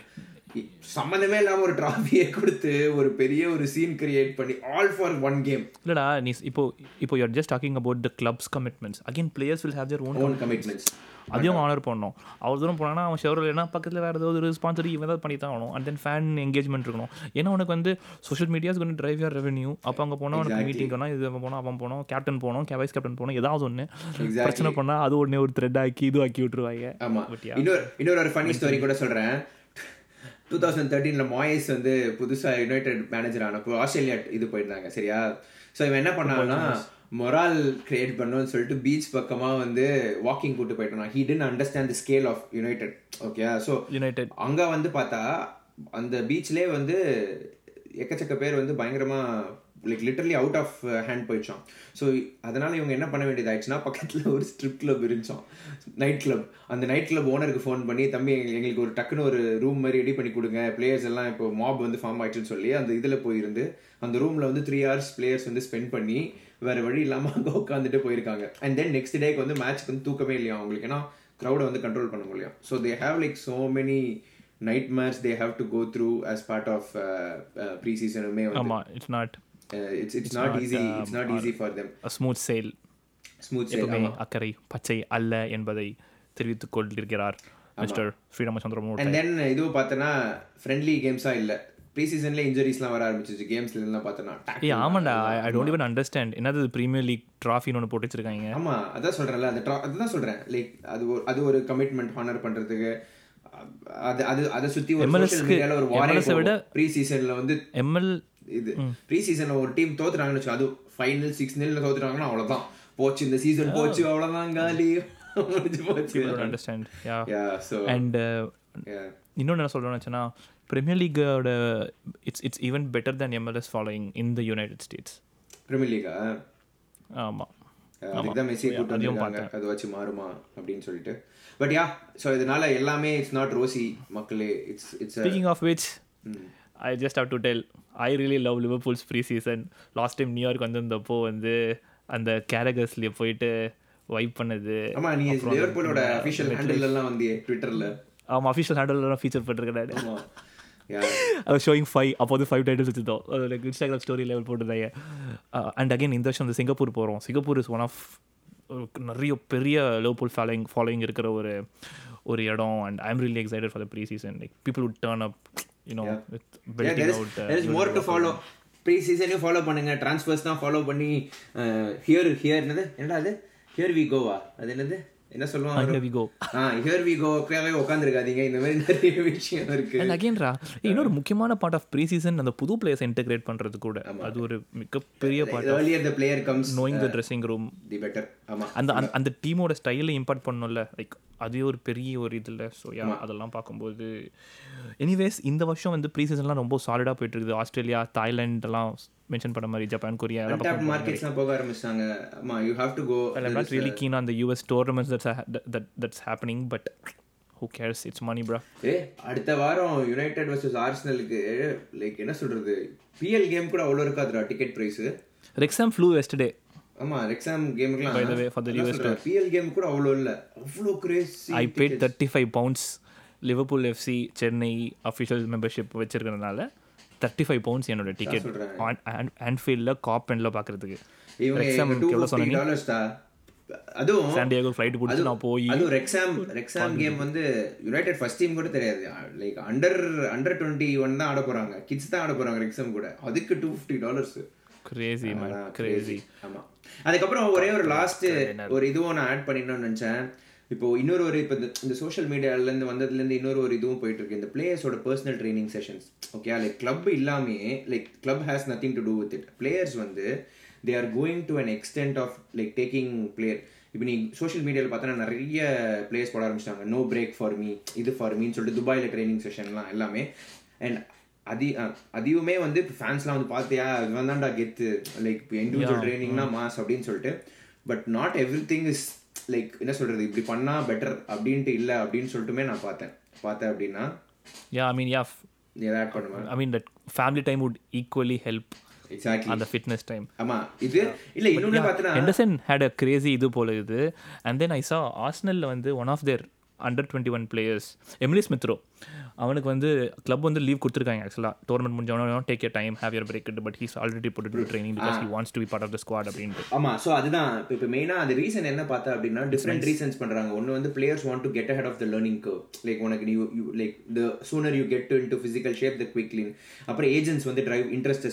சம்மந்தமே இல்லாம ஒரு டிராஃபியை கொடுத்து ஒரு பெரிய ஒரு சீன் கிரியேட் பண்ணி ஆல் ஃபார் ஒன் கேம் இல்லடா நீ இப்போ இப்போ you're just talking about the clubs commitments again players will have their own own commitments அதையும் ஆனர் பண்ணணும். அவ்வளோ தூரம் போனான்னா அவன் ஷெவரில் ஏன்னா பக்கத்தில் வேறு ஏதாவது ஒரு ஸ்பான்சர் இவன் ஏதாவது பண்ணி தான் ஆகணும். அண்ட் தென் ஃபேன் எங்கேஜ்மெண்ட் இருக்கணும். ஏன்னா உனக்கு வந்து சோஷியல் மீடியாஸ் கொஞ்சம் டிரைவ் யர் ரெவன்யூ அப்போ அங்கே போனால் உனக்கு மீட்டிங் போனால் இது போனால் அவன் போனோம் கேப்டன் போனோம் வைஸ் கேப்டன் போனோம் ஏதாவது ஒன்று பிரச்சனை பண்ணால் அது உடனே ஒரு த்ரெட் ஆக்கி இது ஆக்கி விட்டுருவாங்க. ஆமா. இன்னொரு இன்னொரு ஒரு ஃபனி ஸ்டோரி கூட சொல்றேன். டூ தௌசண்ட் தேர்ட்டீனில் மாயஸ் வந்து புதுசாக யுனைடெட் மேனேஜர் ஆனப்போ ஆஸ்திரேலியா இது போயிருந்தாங்க சரியா? ஸோ இவன் என்ன பண்ணான்னா மொரால் கிரியேட் பண்ணணும்னு சொல்லிட்டு பீச் பக்கமாக வந்து வாக்கிங் கூட்டு போயிட்டான். He didn't understand the scale of United okay so United அங்கே வந்து பார்த்தா அந்த பீச்லேயே வந்து எக்கச்சக்க பேர் வந்து பயங்கரமா like literally out of hand போயிடுச்சான் so அதனால இவங்க என்ன பண்ண வேண்டியதாச்சுன்னா பக்கத்தில் ஒரு ஸ்ட்ரிப் கிளப் இருந்துச்சான் நைட் கிளப் அந்த நைட் கிளப் ஓனருக்கு ஃபோன் பண்ணி தம்பி எங்களுக்கு ஒரு டக்குன்னு ஒரு ரூம் மாதிரி ரெடி பண்ணி கொடுங்க. பிளேயர்ஸ் எல்லாம் இப்போ மாப் வந்து ஃபார்ம் ஆயிடுச்சுன்னு சொல்லி அந்த இதில் போயிருந்து அந்த ரூமில் வந்து த்ரீ ஹவர்ஸ் பிளேயர்ஸ் வந்து ஸ்பெண்ட் பண்ணி வேற வழி இல்லாமல் அங்கே உட்காந்துட்டு போயிருக்காங்க. அண்ட் தென் நெக்ஸ்ட் டேக்கு வந்து மேட்ச்க்கு வந்து தூக்கமே இல்லையா அவங்களுக்கு. ஏன்னா க்ரௌடை வந்து கண்ட்ரோல் பண்ண முடியும் so they have like so many night match they have to go through as part of pre season it's not uh, it's it's, not, easy it's not easy for them. Smooth sail smooth sail எப்பவுமே அக்கறை பச்சை அல்ல என்பதை தெரிவித்துக் கொண்டிருக்கிறார் mister Sri Ramachandramurthy and then இதுவும் பார்த்தனா friendly கேம்ஸா இல்ல. ப்ரீ சீசன்ல இன்ஜுரிஸ்லாம் வர ஆரம்பிச்சிச்சு. கேம்ஸ்ல எல்லாம் பார்த்தனா ஏய் ஆமாண்டா. ஐ டோன்ட் ஈவன் அண்டர்ஸ்டாண்ட் என்னது பிரீமியர் லீக் ட்ராஃபின்னு ஒன்று போட்டு வச்சிருக்காங்க? ஆமா அதான் சொல்றேன்ல. அந்த அதுதான் சொல்றேன். லைக் அது ஒரு அது ஒரு கமிட்மெண்ட் ஹானர் பண்றதுக்கு அது அது அதை சுத்தி ஒரு MLS social க்கு media ல ஒரு வாரே MLS -ஐ விட ப்ரீ சீசன்ல வந்து எம்எல் இது ப்ரீ சீசன்ல ஒரு டீம் தோத்துறாங்கன்னு வச்சு அது ஃபைனல் சிக்ஸ் நில் தோத்துறாங்கன்னா அவ்வளவுதான். போச்சு இந்த சீசன் போச்சு அவ்வளவுதான் காலி. முடிஞ்சு போச்சு. Understand yeah so and yeah இன்னொன்று என்ன சொல்கிறேன்னு வச்சுன்னா Premier லீக்கோட it's it's even better than MLS following in the United States Premier Liga ஆமாம் அதுக்கு தான் மெஸ்ஸி கூட்டு வந்திருக்காங்க. அது வச்சு மாறுமா அப்படின்னு சொல்லிட்டு. பட் யா ஸோ இதனால எல்லாமே இட்ஸ் நாட் ரோசி மக்களே. It's it's speaking of which I just have to tell I really love Liverpool's pre season last time New York வந்திருந்தப்போ வந்து அந்த கேரகர்ஸ்லேயே போயிட்டு வைப் பண்ணது. ஆமா நீ லிவர்பூலோட அபிஷியல் ஹேண்டில் எல்லாம் வந்து ட்விட்டர்ல ஆமாம் அஃபிஷியல் ஹேண்டல்லாம் ஃபீச்சர் பண்ணிருக்கேன் ஆமா. அது ஷோயிங் ஃபைவ் அப்போ வந்து ஃபைவ் டைட்டில்ஸ் வச்சுருந்தோம். லைக் இன்ஸ்டாகிராம் ஸ்டோரி லெவல் போட்டுருந்தாங்க. அண்ட் அகைன் இந்த வருஷம் வந்து சிங்கப்பூர் போகிறோம் சிங்கப்பூர் இஸ் ஒன் ஆஃப் நிறைய பெரிய லோபூல் ஃபாலோயிங் ஃபாலோயிங் இருக்கிற ஒரு ஒரு இடம். And I'm really excited for the pre season like people would turn up you know with Yeah, there belting out there is more to follow. Pre சீசனையும் follow பண்ணுங்க. Transfers தான் follow பண்ணி here here என்னது? என்னடா அது? Here we Goa அது என்னது? என்ன சொல்லுவாங்க we go. Ah here we கோக்காவே உட்காந்துருக்காதீங்க இந்த மாதிரி நிறைய விஷயம் இருக்கு. அண்ட் அகேன்ரா இன்னொரு முக்கியமான பார்ட் ஆஃப் ப்ரீ சீசன் அந்த புது பிளேயர்ஸ் இன்டெகிரேட் பண்ணுறது கூட. அது ஒரு மிகப்பெரிய part earlier the player comes knowing the dressing room the better ஆமா. அந்த அந்த- டீமோட ஸ்டைலை இம்பார்ட் பண்ணணும்ல லைக் அதே ஒரு பெரிய ஒரு இதில். ஸோ யா அதெல்லாம் பார்க்கும்போது எனிவேஸ் இந்த வருஷம் வந்து ப்ரீ சீசன்லாம் ரொம்ப சாலிடாக போயிட்டு இருக்குது. ஆஸ்திரேலியா தாய்லாண்ட் எல்லாம் மென்ஷன் பண்ண மாதிரி ஜப்பான் கொரியா மார்க்கெட்ஸ்லாம் போக ஆரம்பிச்சாங்க ஆமா you have to go really keen on the US tournaments that's ha- that, that that's happening, but who cares? It's money, bro. ஏ அடுத்த வாரம் யுனைடெட் வர்சஸ் ஆர்சனலுக்கு லைக் என்ன சொல்றது? பிஎல் கேம் கூட அவ்வளோ இருக்காதுடா ticket price Wrexham flew yesterday. ஆமா Wrexham கேமுக்குலாம் By the way, for the US PL game கூட அவ்வளோ இல்ல. அவ்வளோ crazy I paid 35 pounds. Liverpool FC Chennai official membership வச்சிருக்கிறதுனால thirty five pounds என்னோட டிக்கெட். ஆன்ஃபீல்டில் காப் எண்டில் பார்க்குறதுக்கு அதுவும் சாண்டியாகோ ஃப்ளைட் பிடிச்சி நான் போய் அதுவும் ரெக்ஸாம் ரெக்ஸாம் கேம் வந்து யுனைடெட் ஃபர்ஸ்ட் டீம் கூட தெரியாது. Like under under twenty one தான் ஆட போறாங்க. கிட்ஸ் தான் ஆட போறாங்க ரெக்ஸாம் கூட. அதுக்கு two fifty dollars crazy crazy ஆமா. அதுக்கப்புறம் ஒரே ஒரு லாஸ்ட் ஒரு இதுவும் நான் ஆட் பண்ணிடணும்னு நினைச்சேன். இப்போ இன்னொரு ஒரு இப்போ இந்த- சோஷியல் மீடியால இருந்து வந்ததுல இருந்து இன்னொரு ஒரு இதுவும் போயிட்டு இருக்கு இந்த பிளேயர்ஸோட personal training sessions okay like club இல்லாமே like club has nothing to do with it players வந்து they are going to an extent of like taking player இப்போ நீ சோஷியல் மீடியாவில் பார்த்தோன்னா நிறைய பிளேயர்ஸ் போட ஆரம்பிச்சிட்டாங்க. நோ பிரேக் ஃபார் மீ இது ஃபார் மீன்னு சொல்லிட்டு துபாயில் ட்ரைனிங் செஷன்லாம் எல்லாமே. அண்ட் அதி அதிகமே வந்து ஃபேன்ஸ்லாம் வந்து பார்த்தியா இவன் தான்டா கெத்து. லைக் இப்போ இண்டிவிஜுவல் ட்ரைனிங்னா மாஸ் அப்படின்னு சொல்லிட்டு. But not everything is like என்ன சொல்றது? இப்படி பண்ணா பெட்டர் அப்படின்ட்டு இல்லை அப்படின்னு சொல்லிட்டுமே நான் பார்த்தேன். பார்த்தேன் அப்படின்னா யா ஐ மீன் யா ஆட் பண்ணுவேன் I mean that family time would equally help exactly அந்த ஃபிட்னஸ் டைம் ஆமா இது இல்ல இன்னொன்னு பார்த்தனா ஹெண்டர்சன் ஹேட் அ கிரேசி இது போல இது. அண்ட் தென் ஐ சா ஆர்ஸ்னலில் வந்து one of their under twenty one players Emile Smith Rowe அவனுக்கு வந்து கிளப் வந்து லீவ் கொடுத்துருக்காங்க ஆக்சுவலாக tournament முடிஞ்சவன take a time have your break but he's already போட்டு to training because he wants to be part of the squad அப்படின்ட்டு. ஆமா so அதுதான். இப்போ இப்போ மெயினா அது ரீசன் என்ன பார்த்தா அப்படின்னா டிஃப்ரெண்ட் ரீசன்ஸ் பண்றாங்க. ஒன்னு வந்து players want to get ahead of the learning like உனக்கு நீ like the sooner you get to into physical shape the quickly அப்புறம் ஏஜென்ட்ஸ் வந்து டிரைவ் இன்ட்ரெஸ்ட்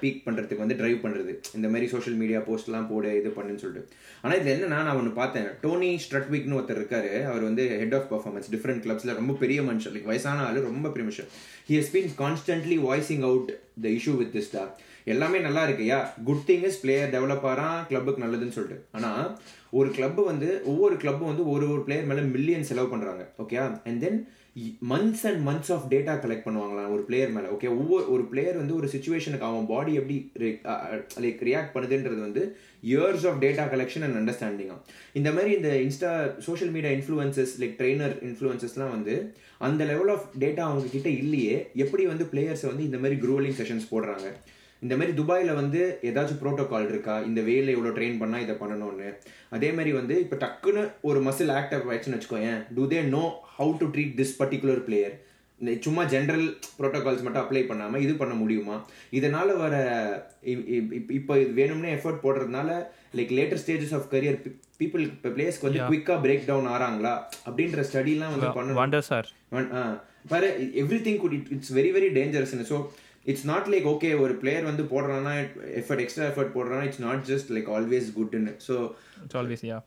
பீக் பண்ணுறதுக்கு வந்து ட்ரைவ் பண்ணுறது இந்த மாதிரி சோஷியல் மீடியா போஸ்ட்லாம் போடு இது பண்ணுன்னு சொல்லிட்டு. ஆனால் இதில் என்னன்னா நான் ஒன்று பார்த்தேன். டோனி ஸ்ட்ரட்விக்னு ஒருத்தர் இருக்கார். அவர் வந்து ஹெட் ஆஃப் பர்ஃபார்மன்ஸ் டிஃப்ரெண்ட் கிளப்ஸில் ரொம்ப பெரிய மனுஷன். லைக் வயசான ஆள் ரொம்ப பெரிய மனுஷன். He has been constantly voicing out the issue with this star எல்லாமே நல்லா இருக்குயா good thing is player develop ஆகிறான் கிளப்புக்கு நல்லதுன்னு சொல்லிட்டு. ஆனால் ஒரு கிளப் வந்து ஒவ்வொரு கிளப்பும் வந்து ஒரு ஒரு பிளேயர் மேலே மில்லியன் செலவு பண்ணுறாங்க okay and then months and months of data collect பண்ணுவாங்களாம் ஒரு பிளேயர் மேலே. ஓகே ஒவ்வொரு ஒரு பிளேயர் வந்து ஒரு சுச்சுவேஷனுக்கு அவன் பாடி எப்படி லைக் ரியாக்ட் uh, uh, பண்ணுதுன்றது வந்து years of data collection and அண்டர்ஸ்டாண்டிங்காக இந்த மாதிரி இந்த Insta social media influences like trainer இன்ஃப்ளூயன்சஸ்லாம் வந்து அந்த லெவல் ஆஃப் டேட்டா அவங்க கிட்ட இல்லையே எப்படி வந்து பிளேயர்ஸை வந்து இந்த மாதிரி க்ரோலிங் செஷன்ஸ் போடுறாங்க? இந்த மாதிரி துபாயில் வந்து ஏதாச்சும் ப்ரோட்டோகால் இருக்கா? இந்த வேலை இவ்வளோ ட்ரெயின் பண்ணால் இதை பண்ணணும்னு. அதே மாதிரி வந்து இப்போ டக்குன்னு ஒரு மசில் ஆக்டிவ் ஆயிடுச்சுன்னு வச்சுக்கோயேன். To they know how to treat this particular player சும்மா ஜென்ரல் ப்ரோட்டோகால்ஸ் மட்டும் அப்ளை பண்ணாமல் இது பண்ண முடியுமா? இதனால வர இப்போ இது வேணும்னே எஃபர்ட் போடுறதுனால like later stages of career people இப்போ பிளேயர்ஸ்க்கு வந்து குவிக்காக பிரேக் டவுன் ஆறாங்களா? அப்படின்ற ஸ்டடிலாம் வந்து வாண்டர் சார் பாரு everything good it's very very dangerous so it's not like okay ஒரு பிளேயர் வந்து போடுறான்னா effort extra effort போடுறான்னா it's not just like always குட்னு so it's always yeah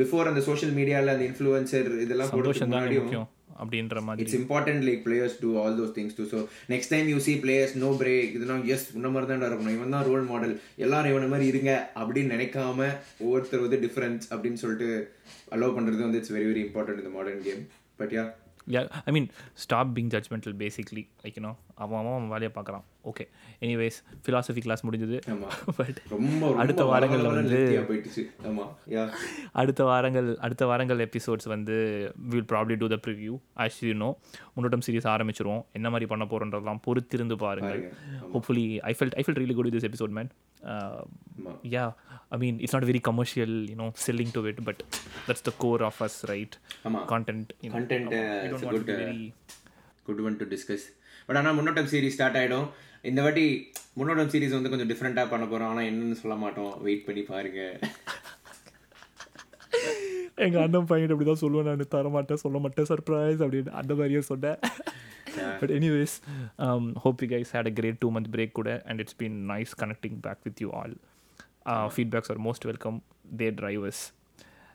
before அந்த சோஷியல் மீடியாவில் அந்த இன்ஃப்ளூயன்சர் இதெல்லாம் முன்னாடியும் முக்கியம் அப்படின்ற மாதிரி. It's important like players do all those things too so next time you see players no break இதெல்லாம் yes உன்ன மாதிரி தான் இருக்கணும். இவன் தான் ரோல் மாடல் எல்லாரும் இவன மாதிரி இருங்க அப்படின்னு நினைக்காம ஒவ்வொருத்தர் வந்து டிஃபரன்ஸ் அப்படின்னு சொல்லிட்டு அலோவ் பண்ணுறது வந்து இட்ஸ் வெரி வெரி இம்பார்ட்டன்ட் இந்த modern game but yeah I mean stop being judgmental basically like you know அவன் அவன் அவன் வேலையை பார்க்குறான். ஓகே எனிவேஸ் ஃபிலாசபி கிளாஸ் முடிஞ்சது. பட் ரொம்ப அடுத்த வாரங்கள்ல வந்து- அடுத்த வாரங்கள் அடுத்த வாரங்கள் எபிசோட்ஸ் வந்து will probably do the preview as you know முன்னோட்டம் series ஆரம்பிச்சிருவோம். என்ன மாதிரி பண்ண போகிறோன்றதெல்லாம் பொறுத்திருந்து பாருங்கள். பாருங்க. Hopefully I felt I felt really good this episode man ஆமா. Yeah I mean it's not very commercial you know selling to it but that's the core of us right ஆமா. Content Content, uh, we it's don't want to good, be uh, very good one to discuss but ஆனால் முன்னோட்டம் series start ஆயிடும். இந்த வாட்டி முன்னோட்டம் series வந்து கொஞ்சம் டிஃப்ரெண்ட்டாக பண்ண போகிறோம் ஆனால் என்னன்னு சொல்ல மாட்டோம். வெயிட் பண்ணி பாருங்க. எங்கள் அண்ணன் பையன் அப்படி தான் சொல்லுவேன். நான் தர மாட்டேன் சொல்ல மாட்டேன் சர்ப்ரைஸ் அப்படின்னு அந்த மாதிரியே சொன்னேன். but anyways um, hope you guys had a great two month break today and it's been nice connecting back with you all. Uh, feedbacks are most welcome. They drive us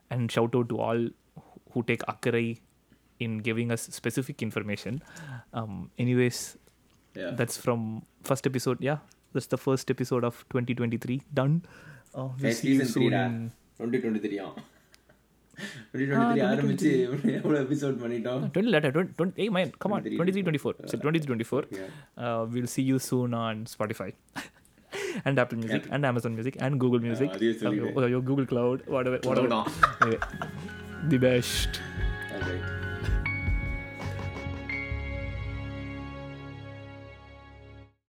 and shout out to all who take akarai in giving us specific information. Um, anyways yeah. that's from first episode. Yeah that's the first episode of 2023 done. Uh, we'll see you soon. in... 2023 yeah. ஆரம்பிச்சு எவ்வளோ episode பண்ணிட்டோம் 20 letter 20, 20 hey man come on 23 24 so 23 24 Yeah. uh, we'll see you soon on spotify and apple music and amazon music and google music சொல்லிடு. uh, your google cloud whatever whatever. Anyway, the best Okay.